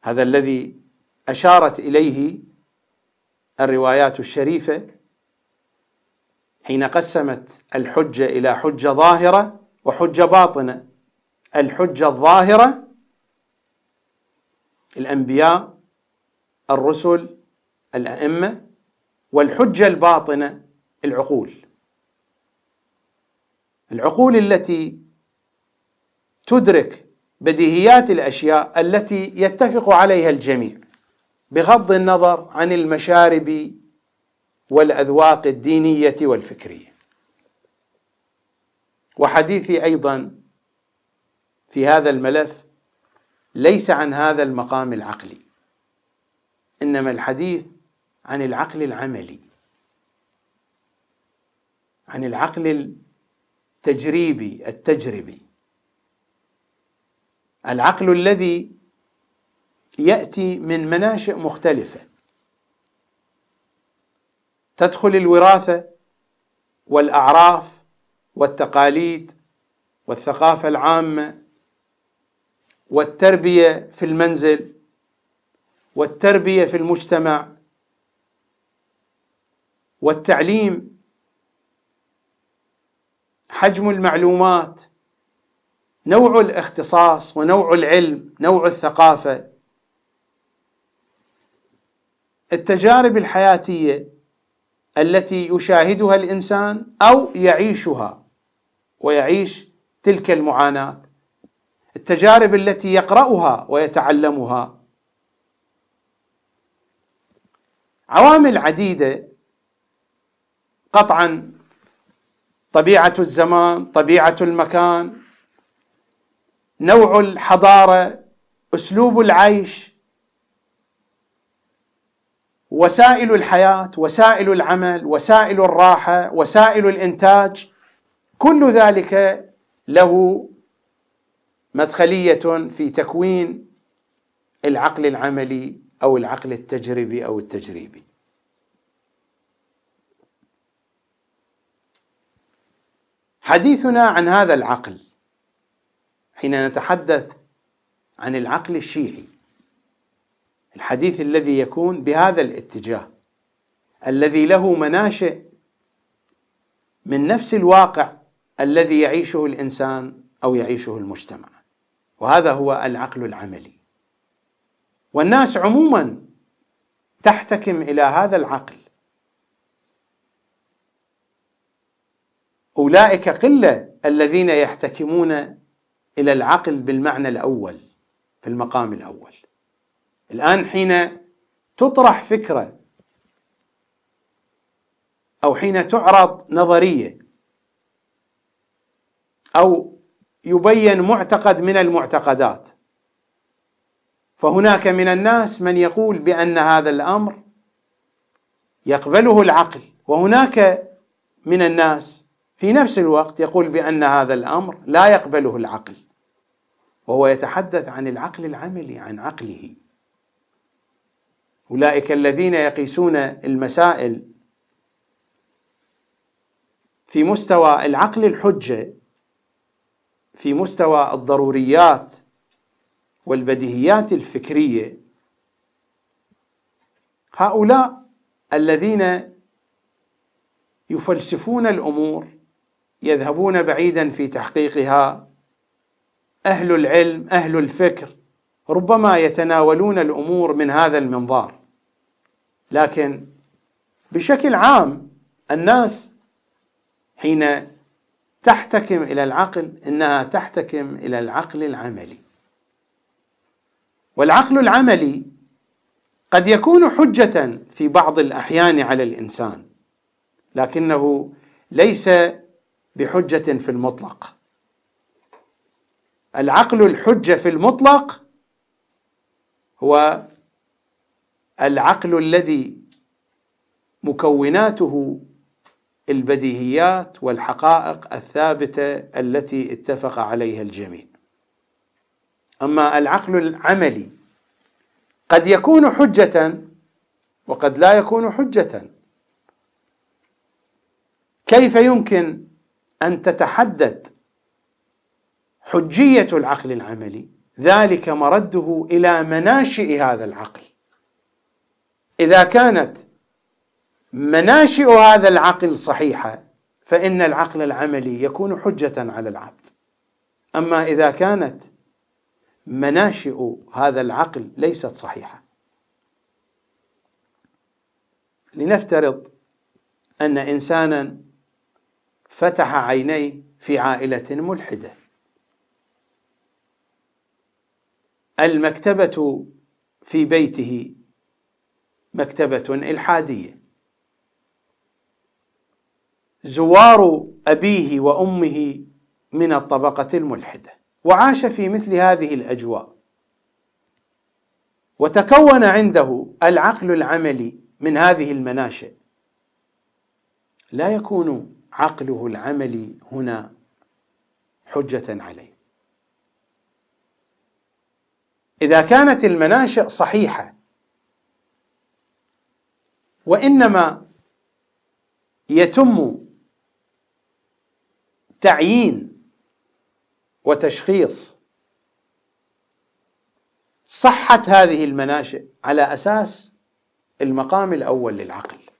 هذا الذي أشارت إليه الروايات الشريفة حين قسمت الحجة إلى حجة ظاهرة وحجة باطنة. الحجة الظاهرة الأنبياء الرسل الأئمة والحجة الباطنة العقول. العقول التي تدرك بديهيات الأشياء التي يتفق عليها الجميع بغض النظر عن المشارب والأذواق الدينية والفكرية. وحديثي أيضا في هذا الملف ليس عن هذا المقام العقلي إنما الحديث عن العقل العملي عن العقل التجريبي التجربي. العقل الذي يأتي من مناشئ مختلفة. تدخل الوراثة والأعراف والتقاليد والثقافة العامة والتربية في المنزل والتربية في المجتمع والتعليم حجم المعلومات نوع الاختصاص ونوع العلم نوع الثقافة. التجارب الحياتية التي يشاهدها الإنسان أو يعيشها ويعيش تلك المعاناة. التجارب التي يقرأها ويتعلمها. عوامل عديدة. قطعا طبيعة الزمان طبيعة المكان نوع الحضارة أسلوب العيش وسائل الحياة وسائل العمل وسائل الراحة وسائل الإنتاج. كل ذلك له مدخلية في تكوين العقل العملي أو العقل التجريبي أو التجريبي. حديثنا عن هذا العقل. حين نتحدث عن العقل الشيعي الحديث الذي يكون بهذا الاتجاه الذي له مناشئ من نفس الواقع الذي يعيشه الإنسان أو يعيشه المجتمع. وهذا هو العقل العملي. والناس عموما تحتكم إلى هذا العقل. أولئك قلة الذين يحتكمون إلى العقل بالمعنى الأول في المقام الأول. الآن حين تطرح فكرة أو حين تعرض نظرية أو يبين معتقد من المعتقدات فهناك من الناس من يقول بأن هذا الأمر يقبله العقل وهناك من الناس في نفس الوقت يقول بأن هذا الأمر لا يقبله العقل وهو يتحدث عن العقل العملي عن عقله. أولئك الذين يقيسون المسائل في مستوى العقل الحجة في مستوى الضروريات والبديهيات الفكرية. هؤلاء الذين يفلسفون الأمور يذهبون بعيدا في تحقيقها أهل العلم أهل الفكر ربما يتناولون الأمور من هذا المنظار. لكن بشكل عام الناس حين تحتكم إلى العقل إنها تحتكم إلى العقل العملي. والعقل العملي قد يكون حجة في بعض الأحيان على الإنسان لكنه ليس بحجة في المطلق. العقل الحجة في المطلق هو العقل الذي مكوناته البديهيات والحقائق الثابتة التي اتفق عليها الجميع. أما العقل العملي قد يكون حجة وقد لا يكون حجة. كيف يمكن أن تتحدد حجية العقل العملي ذلك مرده إلى مناشئ هذا العقل. إذا كانت مناشئ هذا العقل صحيحة فإن العقل العملي يكون حجة على العبد. أما إذا كانت مناشئ هذا العقل ليست صحيحة. لنفترض أن إنسانا فتح عينيه في عائلة ملحدة. المكتبة في بيته مكتبة إلحادية. زوار أبيه وأمه من الطبقة الملحدة. وعاش في مثل هذه الأجواء. وتكون عنده العقل العملي من هذه المناشئ. لا يكون عقله العملي هنا حجة عليه. إذا كانت المناشئ صحيحة وإنما يتم تعيين وتشخيص صحة هذه المناشئ على أساس المقام الأول للعقل.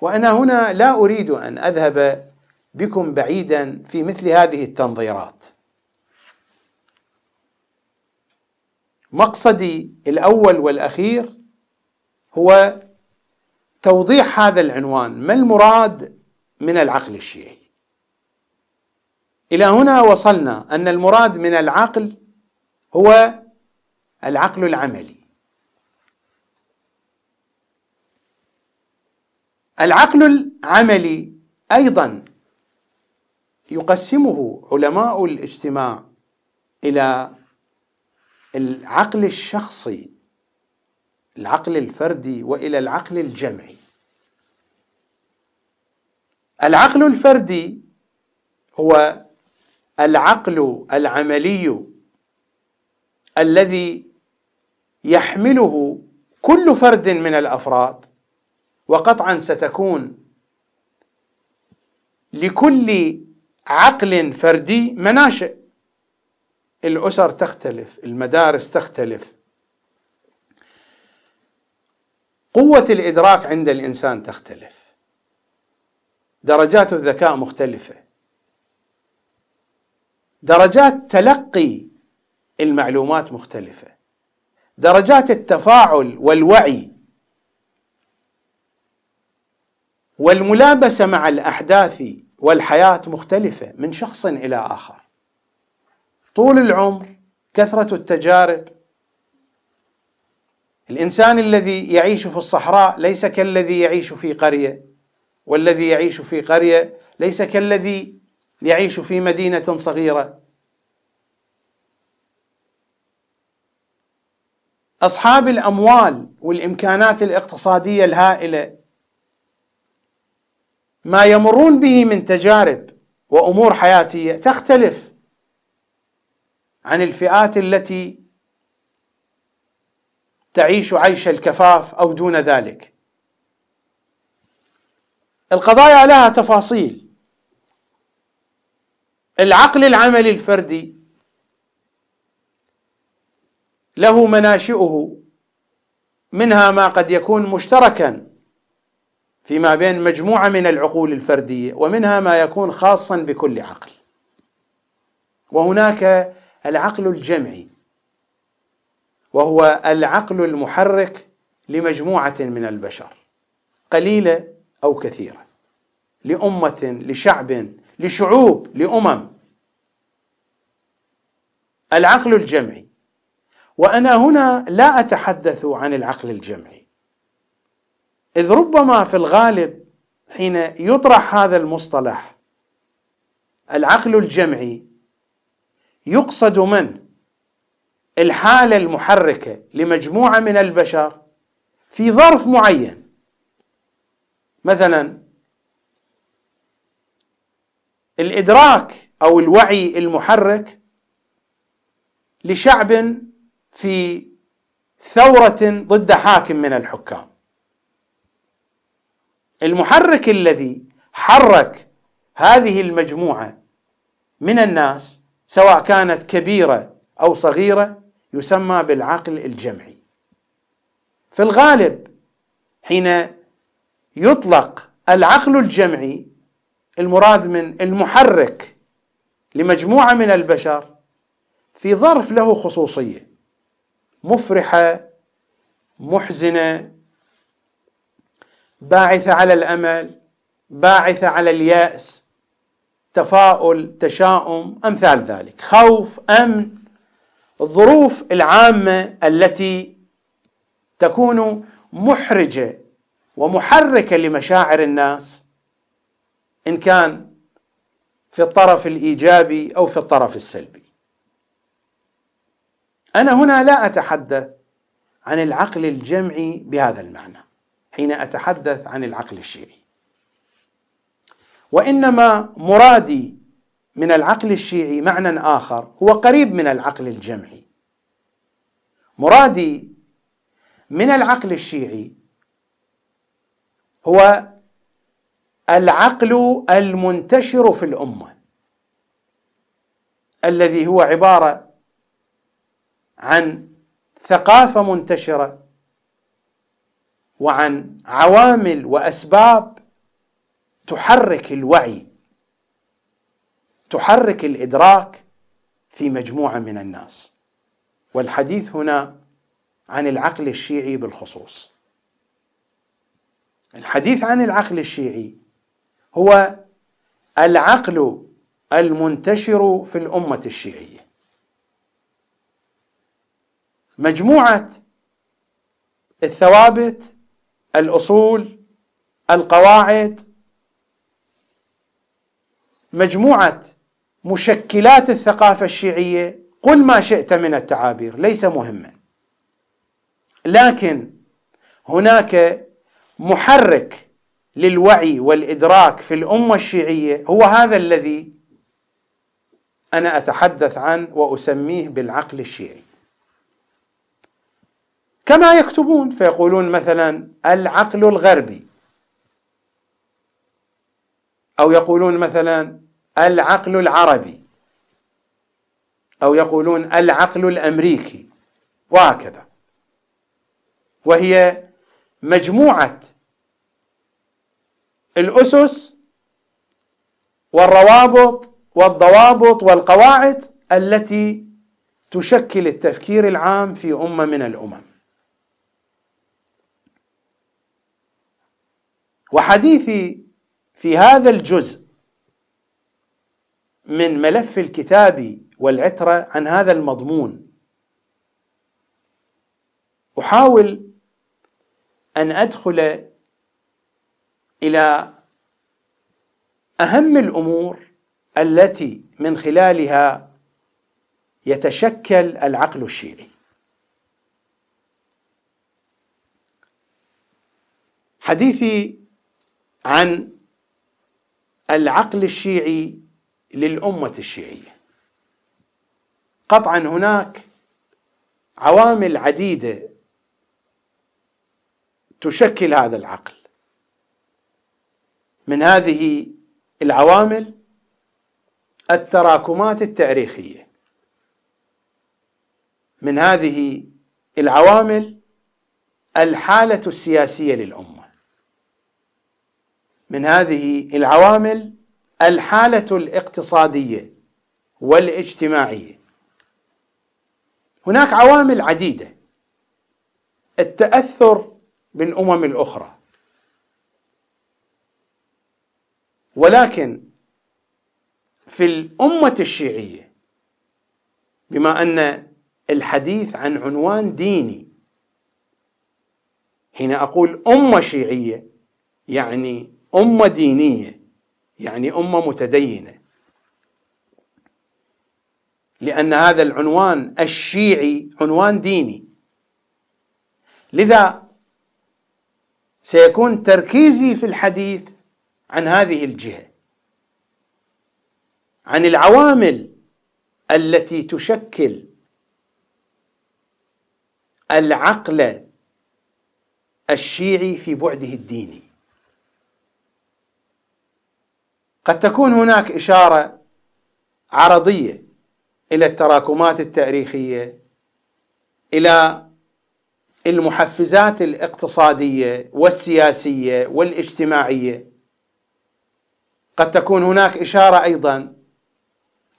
وأنا هنا لا أريد أن أذهب بكم بعيدا في مثل هذه التنظيرات. مقصدي الأول والأخير هو توضيح هذا العنوان. ما المراد من العقل الشيعي؟ إلى هنا وصلنا أن المراد من العقل هو العقل العملي. العقل العملي أيضا يقسمه علماء الاجتماع إلى العقل الشخصي العقل الفردي وإلى العقل الجمعي. العقل الفردي هو العقل العملي الذي يحمله كل فرد من الأفراد وقطعا ستكون لكل عقل فردي مناشئ. الأسر تختلف المدارس تختلف. قوة الإدراك عند الإنسان تختلف. درجات الذكاء مختلفة. درجات تلقي المعلومات مختلفة. درجات التفاعل والوعي والملابسة مع الأحداث والحياة مختلفة من شخص إلى آخر. طول العمر كثرة التجارب. الإنسان الذي يعيش في الصحراء ليس كالذي يعيش في قرية والذي يعيش في قرية ليس كالذي يعيش في مدينة صغيرة. أصحاب الأموال والإمكانات الاقتصادية الهائلة ما يمرون به من تجارب وأمور حياتيه تختلف عن الفئات التي تعيش عيش الكفاف أو دون ذلك. القضايا لها تفاصيل. العقل العملي الفردي له مناشئه منها ما قد يكون مشتركا فيما بين مجموعة من العقول الفردية ومنها ما يكون خاصا بكل عقل. وهناك العقل الجمعي وهو العقل المحرك لمجموعة من البشر قليلة أو كثيرة لأمة لشعب لشعوب لأمم. العقل الجمعي وأنا هنا لا أتحدث عن العقل الجمعي. إذ ربما في الغالب حين يطرح هذا المصطلح العقل الجمعي يقصد من؟ الحالة المحركة لمجموعة من البشر في ظرف معين. مثلا الإدراك أو الوعي المحرك لشعب في ثورة ضد حاكم من الحكام. المحرك الذي حرك هذه المجموعة من الناس سواء كانت كبيرة أو صغيرة يسمى بالعقل الجمعي. في الغالب حين يطلق العقل الجمعي المراد من المحرك لمجموعة من البشر في ظرف له خصوصية. مفرحة محزنة باعثه على الأمل باعثه على اليأس تفاؤل تشاؤم أمثال ذلك. خوف أمن الظروف العامة التي تكون محرجة ومحركة لمشاعر الناس إن كان في الطرف الإيجابي أو في الطرف السلبي. أنا هنا لا أتحدث عن العقل الجمعي بهذا المعنى. حين أتحدث عن العقل الشيعي. وإنما مرادي من العقل الشيعي معنى آخر هو قريب من العقل الجمعي. مرادي من العقل الشيعي هو العقل المنتشر في الأمة الذي هو عبارة عن ثقافة منتشرة وعن عوامل وأسباب تحرك الوعي تحرك الإدراك في مجموعة من الناس. والحديث هنا عن العقل الشيعي بالخصوص. الحديث عن العقل الشيعي هو العقل المنتشر في الأمة الشيعية. مجموعة الثوابت الأصول القواعد مجموعة مشكلات الثقافة الشيعية. قل ما شئت من التعابير ليس مهما. لكن هناك محرك للوعي والإدراك في الأمة الشيعية. هو هذا الذي أنا أتحدث عنه وأسميه بالعقل الشيعي. كما يكتبون فيقولون مثلا العقل الغربي. أو يقولون مثلا العقل العربي. أو يقولون العقل الأمريكي. وهكذا. وهي مجموعة الأسس والروابط والضوابط والقواعد التي تشكل التفكير العام في أمة من الأمم. وحديثي في هذا الجزء من ملف الكتاب والعترة عن هذا المضمون. أحاول أن أدخل إلى أهم الأمور التي من خلالها يتشكل العقل الشيعي. حديثي عن العقل الشيعي للأمة الشيعية. قطعا هناك عوامل عديدة تشكل هذا العقل. من هذه العوامل التراكمات التاريخية. من هذه العوامل الحالة السياسية للأمة. من هذه العوامل الحالة الاقتصادية والاجتماعية. هناك عوامل عديدة. التأثر بالأمم الأخرى. ولكن في الأمة الشيعية بما أن الحديث عن عنوان ديني حين أقول أمة شيعية يعني أمة دينية يعني أمة متدينة. لأن هذا العنوان الشيعي عنوان ديني. لذا سيكون تركيزي في الحديث عن هذه الجهة عن العوامل التي تشكل العقل الشيعي في بعده الديني. قد تكون هناك إشارة عرضية إلى التراكمات التاريخية إلى المحفزات الاقتصادية والسياسية والاجتماعية. قد تكون هناك إشارة أيضا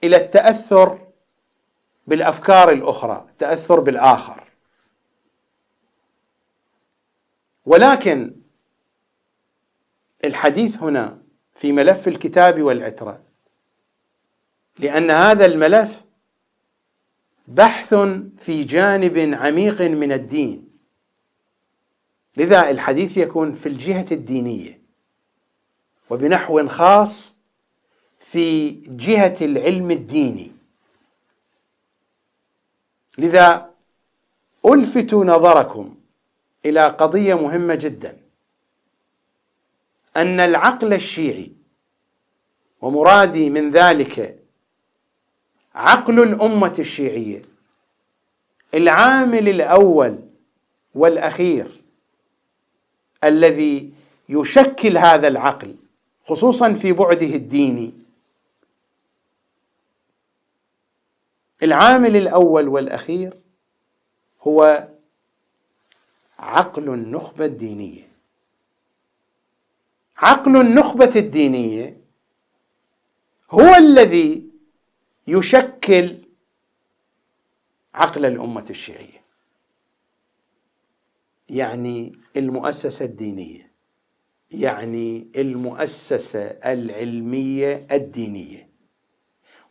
إلى التأثر بالأفكار الأخرى التاثر بالآخر. ولكن الحديث هنا في ملف الكتاب والعترة. لأن هذا الملف بحث في جانب عميق من الدين. لذا الحديث يكون في الجهة الدينية. وبنحو خاص في جهة العلم الديني. لذا الفت نظركم إلى قضية مهمة جدا. أن العقل الشيعي ومرادي من ذلك عقل الأمة الشيعية العامل الأول والأخير الذي يشكل هذا العقل خصوصا في بعده الديني العامل الأول والأخير هو عقل النخبة الدينية. عقل النخبة الدينية هو الذي يشكل عقل الأمة الشيعية يعني المؤسسة الدينية يعني المؤسسة العلمية الدينية.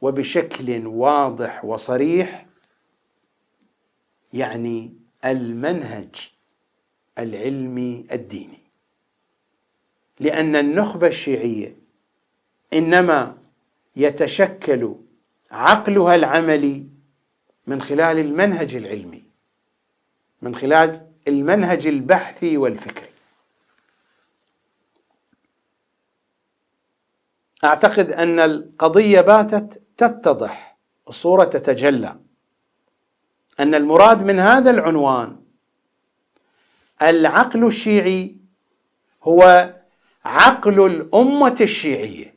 وبشكل واضح وصريح يعني المنهج العلمي الديني. لأن النخبة الشيعية إنما يتشكل عقلها العملي من خلال المنهج العلمي من خلال المنهج البحثي والفكري. أعتقد أن القضية باتت تتضح الصورة تتجلى أن المراد من هذا العنوان العقل الشيعي هو عقل الأمة الشيعية.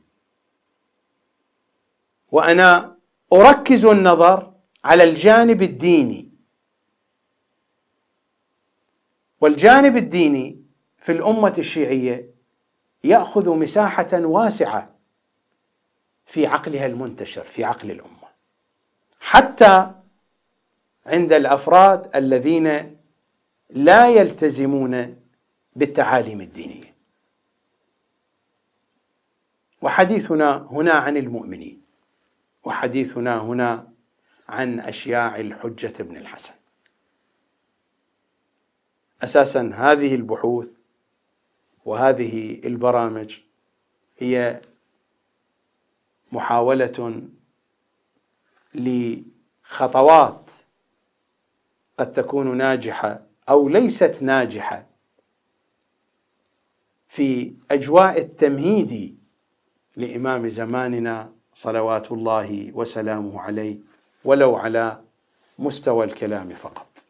وأنا أركز النظر على الجانب الديني. والجانب الديني في الأمة الشيعية يأخذ مساحة واسعة في عقلها المنتشر في عقل الأمة. حتى عند الأفراد الذين لا يلتزمون بالتعاليم الدينية. وحديثنا هنا عن المؤمنين وحديثنا هنا عن أشياع الحجة بن الحسن. أساسا هذه البحوث وهذه البرامج هي محاولة لخطوات قد تكون ناجحة أو ليست ناجحة في أجواء التمهيد لإمام زماننا صلوات الله وسلامه عليه ولو على مستوى الكلام فقط.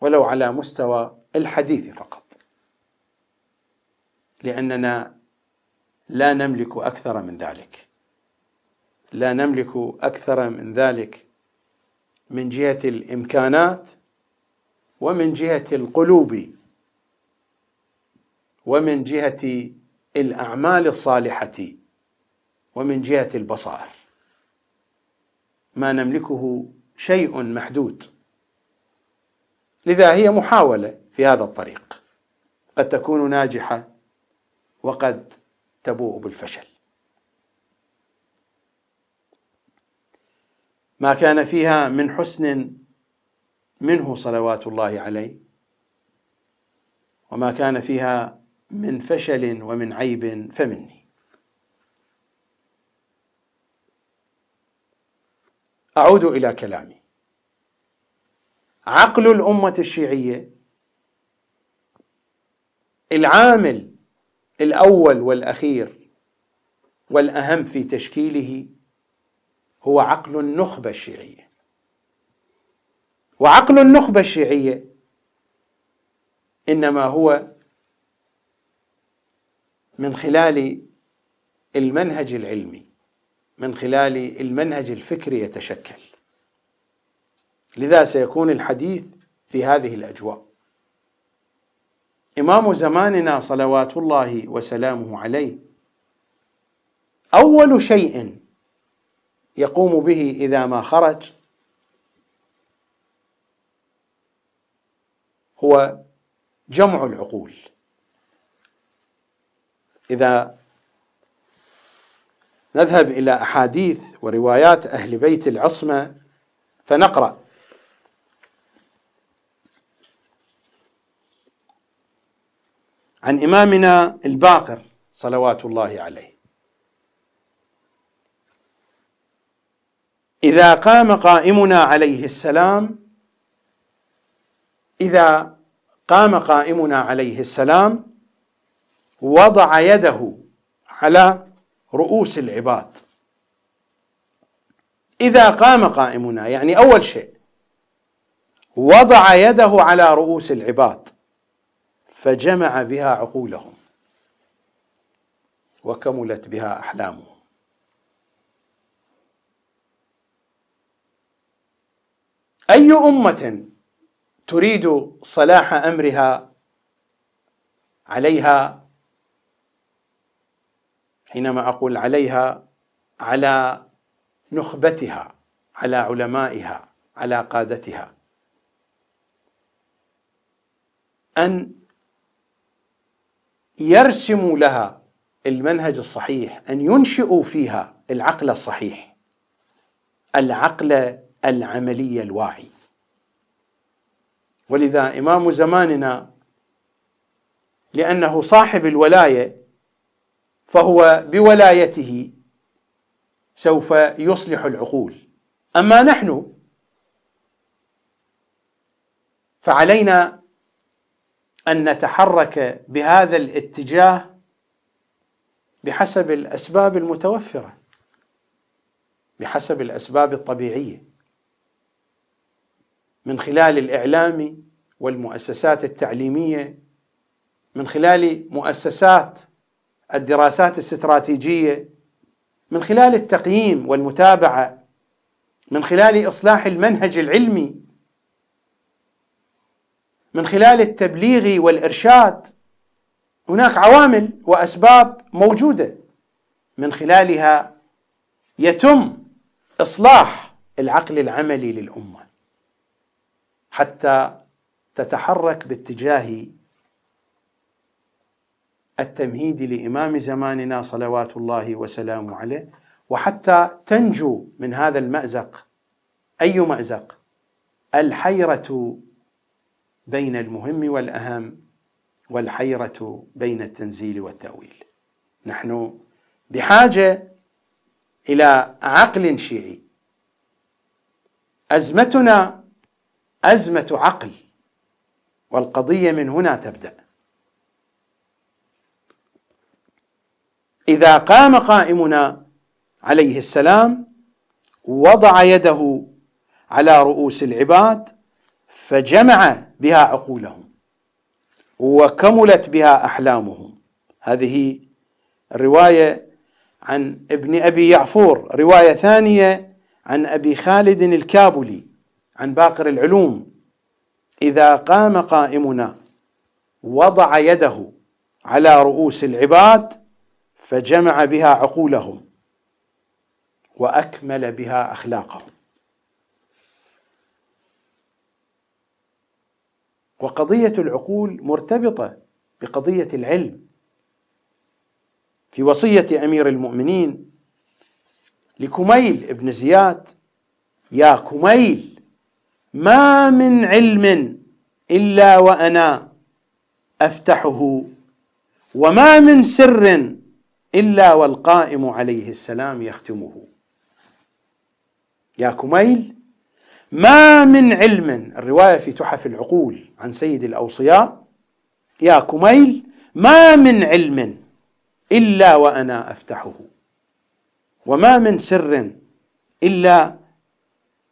ولو على مستوى الحديث فقط. لأننا لا نملك أكثر من ذلك. لا نملك أكثر من ذلك من جهة الإمكانات ومن جهة القلوب ومن جهة الأعمال الصالحة ومن جهة البصائر. ما نملكه شيء محدود. لذا هي محاولة في هذا الطريق. قد تكون ناجحة وقد تبوء بالفشل. ما كان فيها من حسن منه صلوات الله عليه وما كان فيها من فشل ومن عيب فمني. أعود إلى كلامي. عقل الأمة الشيعية العامل الأول والأخير والأهم في تشكيله هو عقل النخبة الشيعية. وعقل النخبة الشيعية إنما هو من خلال المنهج العلمي من خلال المنهج الفكري يتشكل. لذا سيكون الحديث في هذه الأجواء. إمام زماننا صلوات الله وسلامه عليه أول شيء يقوم به إذا ما خرج هو جمع العقول. إذا نذهب إلى أحاديث وروايات أهل بيت العصمة فنقرأ. عن إمامنا الباقر صلوات الله عليه. إذا قام قائمنا عليه السلام إذا قام قائمنا عليه السلام وضع يده على رؤوس العباد. إذا قام قائمنا يعني أول شيء وضع يده على رؤوس العباد فجمع بها عقولهم وكملت بها أحلامهم. أي أمة تريد صلاح أمرها عليها حينما أقول عليها على نخبتها على علمائها على قادتها. أن يرسموا لها المنهج الصحيح أن ينشئوا فيها العقل الصحيح. العقل العملي الواعي. ولذا إمام زماننا لأنه صاحب الولاية فهو بولايته سوف يصلح العقول. أما نحن فعلينا أن نتحرك بهذا الاتجاه بحسب الأسباب المتوفرة بحسب الأسباب الطبيعية. من خلال الإعلام والمؤسسات التعليمية من خلال مؤسسات الدراسات الاستراتيجية من خلال التقييم والمتابعة من خلال إصلاح المنهج العلمي من خلال التبليغ والإرشاد هناك عوامل وأسباب موجودة. من خلالها يتم إصلاح العقل العملي للأمة حتى تتحرك باتجاه التمهيد لإمام زماننا صلوات الله وسلامه عليه وحتى تنجو من هذا المأزق. أي مأزق؟ الحيرة بين المهم والأهم والحيرة بين التنزيل والتأويل. نحن بحاجة إلى عقل شيعي. أزمتنا أزمة عقل والقضية من هنا تبدأ. إذا قام قائمنا عليه السلام وضع يده على رؤوس العباد فجمع بها عقولهم وكملت بها أحلامهم. هذه الرواية عن ابن أبي يعفور. رواية ثانية عن أبي خالد الكابلي عن باقر العلوم. إذا قام قائمنا وضع يده على رؤوس العباد فجمع بها عقولهم وأكمل بها أخلاقهم. وقضية العقول مرتبطة بقضية العلم. في وصية أمير المؤمنين لكميل ابن زياد يا كميل ما من علم إلا وأنا أفتحه وما من سر إلا والقائم عليه السلام يختمه. يا كميل ما من علم الرواية في تحف العقول عن سيد الأوصياء. يا كميل ما من علم إلا وأنا أفتحه. وما من سر إلا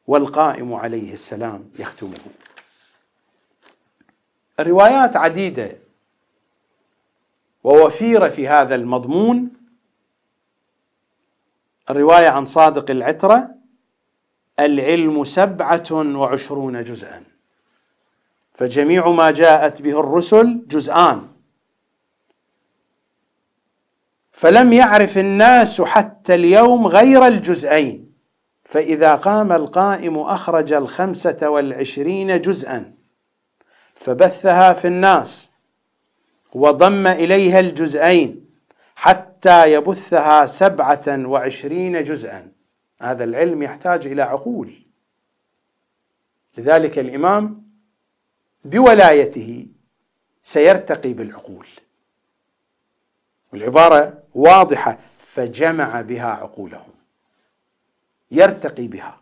والقائم عليه السلام يختمه. الروايات عديدة. ووفيره في هذا المضمون الرواية عن صادق العترة العلم سبعة وعشرون جزءا. فجميع ما جاءت به الرسل جزءان. فلم يعرف الناس حتى اليوم غير الجزئين. فإذا قام القائم أخرج الخمسة والعشرين جزءا. فبثها في الناس. وضم إليها الجزئين حتى يبثها سبعة وعشرين جزءا. هذا العلم يحتاج إلى عقول. لذلك الإمام بولايته سيرتقي بالعقول. والعبارة واضحة فجمع بها عقولهم. يرتقي بها.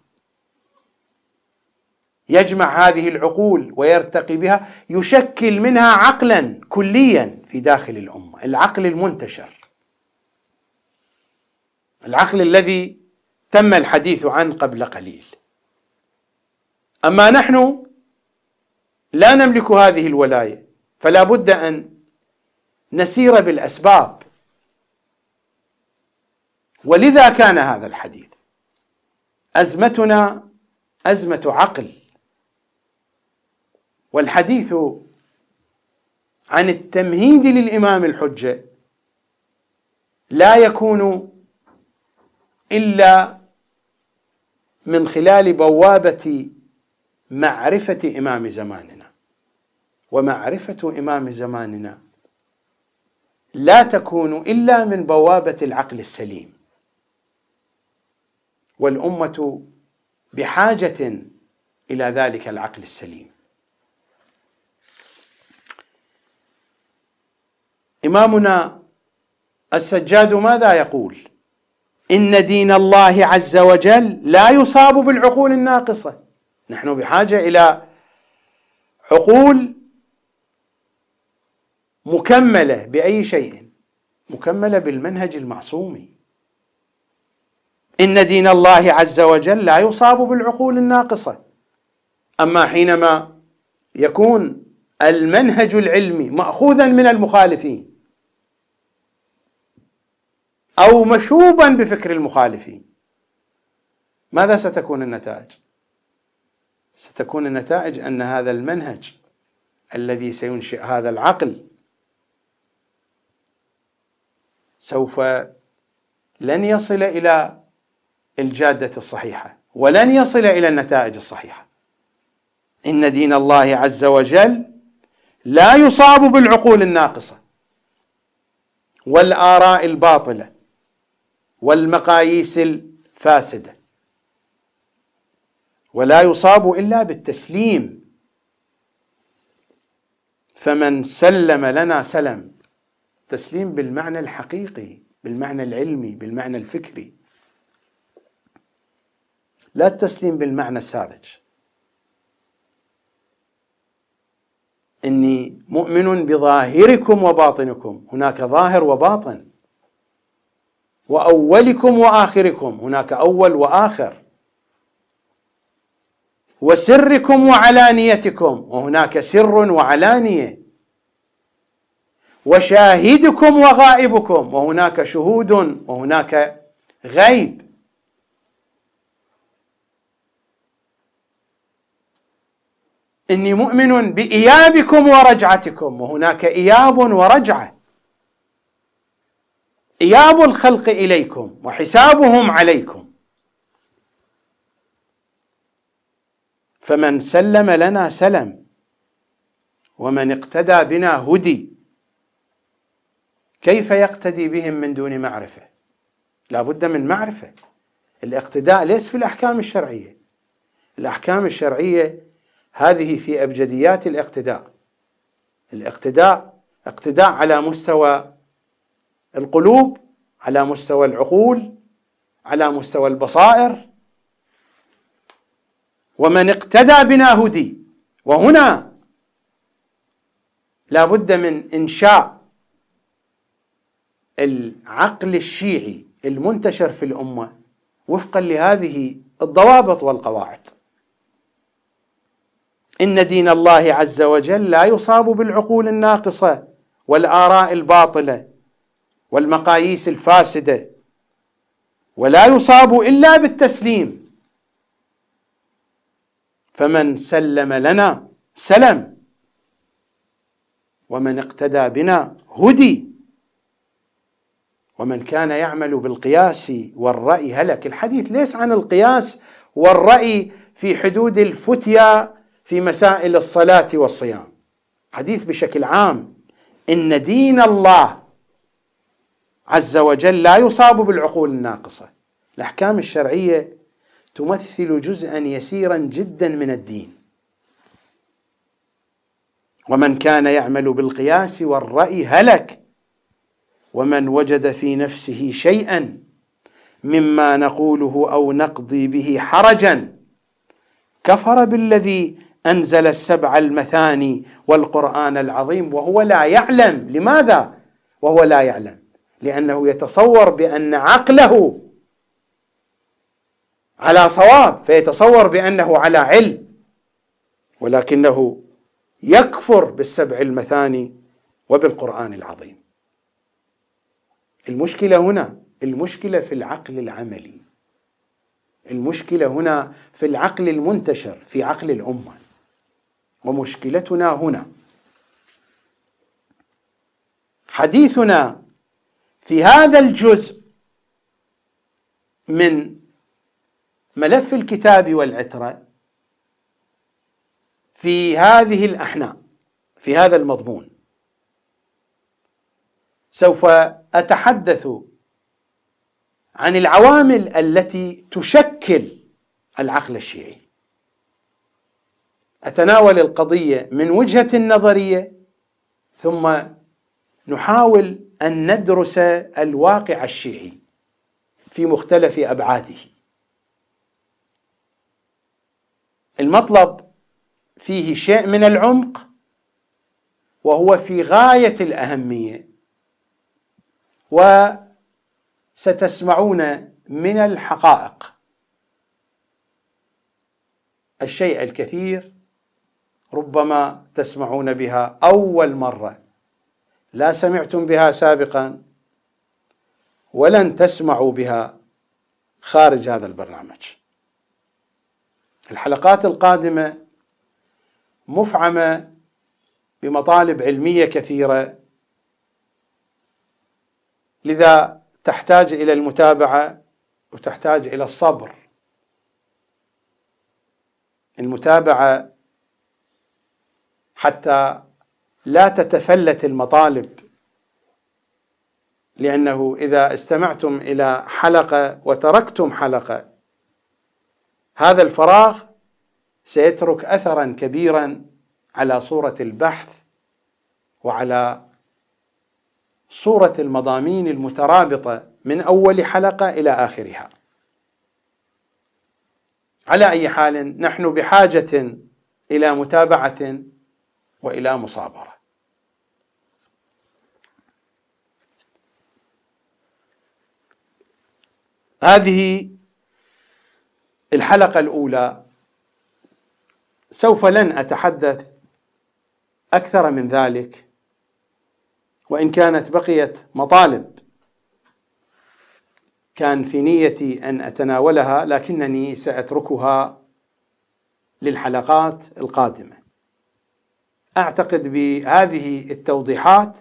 يجمع هذه العقول ويرتقي بها يشكل منها عقلا كليا في داخل الأمة. العقل المنتشر. العقل الذي تم الحديث عنه قبل قليل. أما نحن لا نملك هذه الولاية فلا بد أن نسير بالأسباب. ولذا كان هذا الحديث؟ أزمتنا أزمة عقل. والحديث عن التمهيد للإمام الحجة لا يكون إلا من خلال بوابة معرفة إمام زماننا. ومعرفة إمام زماننا لا تكون إلا من بوابة العقل السليم. والأمة بحاجة إلى ذلك العقل السليم. إمامنا السجاد ماذا يقول؟ إن دين الله عز وجل لا يصاب بالعقول الناقصة. نحن بحاجة إلى عقول مكملة بأي شيء مكملة بالمنهج المعصومي إن دين الله عز وجل لا يصاب بالعقول الناقصة. أما حينما يكون المنهج العلمي ماخوذا من المخالفين أو مشوبا بفكر المخالفين. ماذا ستكون النتائج؟ ستكون النتائج أن هذا المنهج الذي سينشئ هذا العقل سوف لن يصل إلى الجادة الصحيحة ولن يصل إلى النتائج الصحيحة. إن دين الله عز وجل لا يصاب بالعقول الناقصة والآراء الباطلة. والمقاييس الفاسدة. ولا يصاب إلا بالتسليم. فمن سلم لنا سلم. تسليم بالمعنى الحقيقي بالمعنى العلمي بالمعنى الفكري. لا التسليم بالمعنى الساذج. إني مؤمن بظاهركم وباطنكم. هناك ظاهر وباطن. وأولكم وآخركم. هناك أول وآخر. وسركم وعلانيتكم. وهناك سر وعلانية. وشاهدكم وغائبكم. وهناك شهود. وهناك غيب. إني مؤمن بإيابكم ورجعتكم. وهناك إياب ورجعة. إياب الخلق إليكم وحسابهم عليكم. فمن سلم لنا سلم ومن اقتدى بنا هدي. كيف يقتدي بهم من دون معرفة؟ لا بد من معرفة. الاقتداء ليس في الأحكام الشرعية. الأحكام الشرعية هذه في أبجديات الاقتداء. الاقتداء اقتداء على مستوى القلوب على مستوى العقول على مستوى البصائر. ومن اقتدى بنا هدي. وهنا لا بد من إنشاء العقل الشيعي المنتشر في الأمة وفقا لهذه الضوابط والقواعد. إن دين الله عز وجل لا يصاب بالعقول الناقصة والآراء الباطلة. والمقاييس الفاسدة. ولا يصاب إلا بالتسليم. فمن سلم لنا سلم. ومن اقتدى بنا هدي. ومن كان يعمل بالقياس والرأي. هلك. الحديث ليس عن القياس والرأي في حدود الفتيا في مسائل الصلاة والصيام. حديث بشكل عام. إن دين الله عز وجل لا يصاب بالعقول الناقصة. الأحكام الشرعية تمثل جزءا يسيرا جدا من الدين. ومن كان يعمل بالقياس والرأي هلك. ومن وجد في نفسه شيئا مما نقوله أو نقضي به حرجا كفر بالذي أنزل السبع المثاني والقرآن العظيم وهو لا يعلم. لماذا؟ وهو لا يعلم. لأنه يتصور بأن عقله على صواب فيتصور بأنه على علم ولكنه يكفر بالسبع المثاني وبالقرآن العظيم. المشكلة هنا المشكلة في العقل العملي. المشكلة هنا في العقل المنتشر في عقل الأمة. ومشكلتنا هنا. حديثنا في هذا الجزء من ملف الكتاب والعترة في هذه الاحناء في هذا المضمون سوف أتحدث عن العوامل التي تشكل العقل الشيعي. أتناول القضية من وجهة نظرية ثم نحاول أن ندرس الواقع الشيعي في مختلف أبعاده. المطلب فيه شيء من العمق وهو في غاية الأهمية وستسمعون من الحقائق. الشيء الكثير ربما تسمعون بها أول مرة. لا سمعتم بها سابقا ولن تسمعوا بها خارج هذا البرنامج. الحلقات القادمة مفعمة بمطالب علمية كثيرة لذا تحتاج إلى المتابعة وتحتاج إلى الصبر. المتابعة حتى لا تتفلت المطالب لأنه إذا استمعتم إلى حلقة وتركتم حلقة هذا الفراغ سيترك اثرا كبيرا على صورة البحث وعلى صورة المضامين المترابطة من أول حلقة إلى آخرها. على أي حال نحن بحاجة إلى متابعة وإلى مصابرة. هذه الحلقة الأولى سوف لن أتحدث أكثر من ذلك وإن كانت بقيت مطالب كان في نيتي أن أتناولها لكنني سأتركها للحلقات القادمة أعتقد بهذه التوضيحات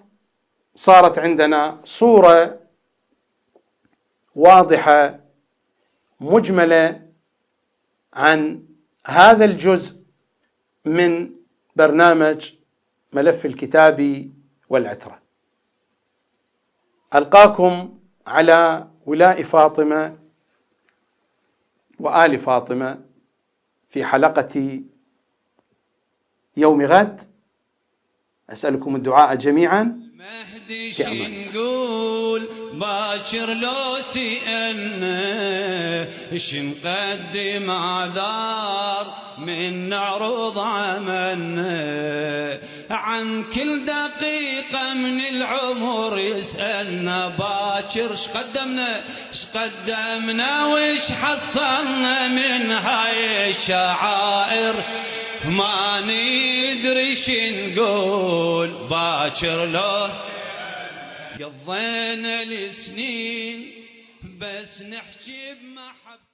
صارت عندنا صورة واضحة مجملة عن هذا الجزء من برنامج ملف الكتاب والعترة. ألقاكم على ولاء فاطمة وآل فاطمة في حلقة يوم غد. أسألكم الدعاء جميعا. مهدي في أمان. نقول باكر لو سئلنا نقدم اعذار من نعرض عملنا. عن كل دقيقة من العمر يسألنا باكر اش قدمنا؟ اش قدمنا؟ وش حصلنا من هاي الشعائر؟ ما ندري نقول باكر لو. قضينا السنين بس نحكي بمحبة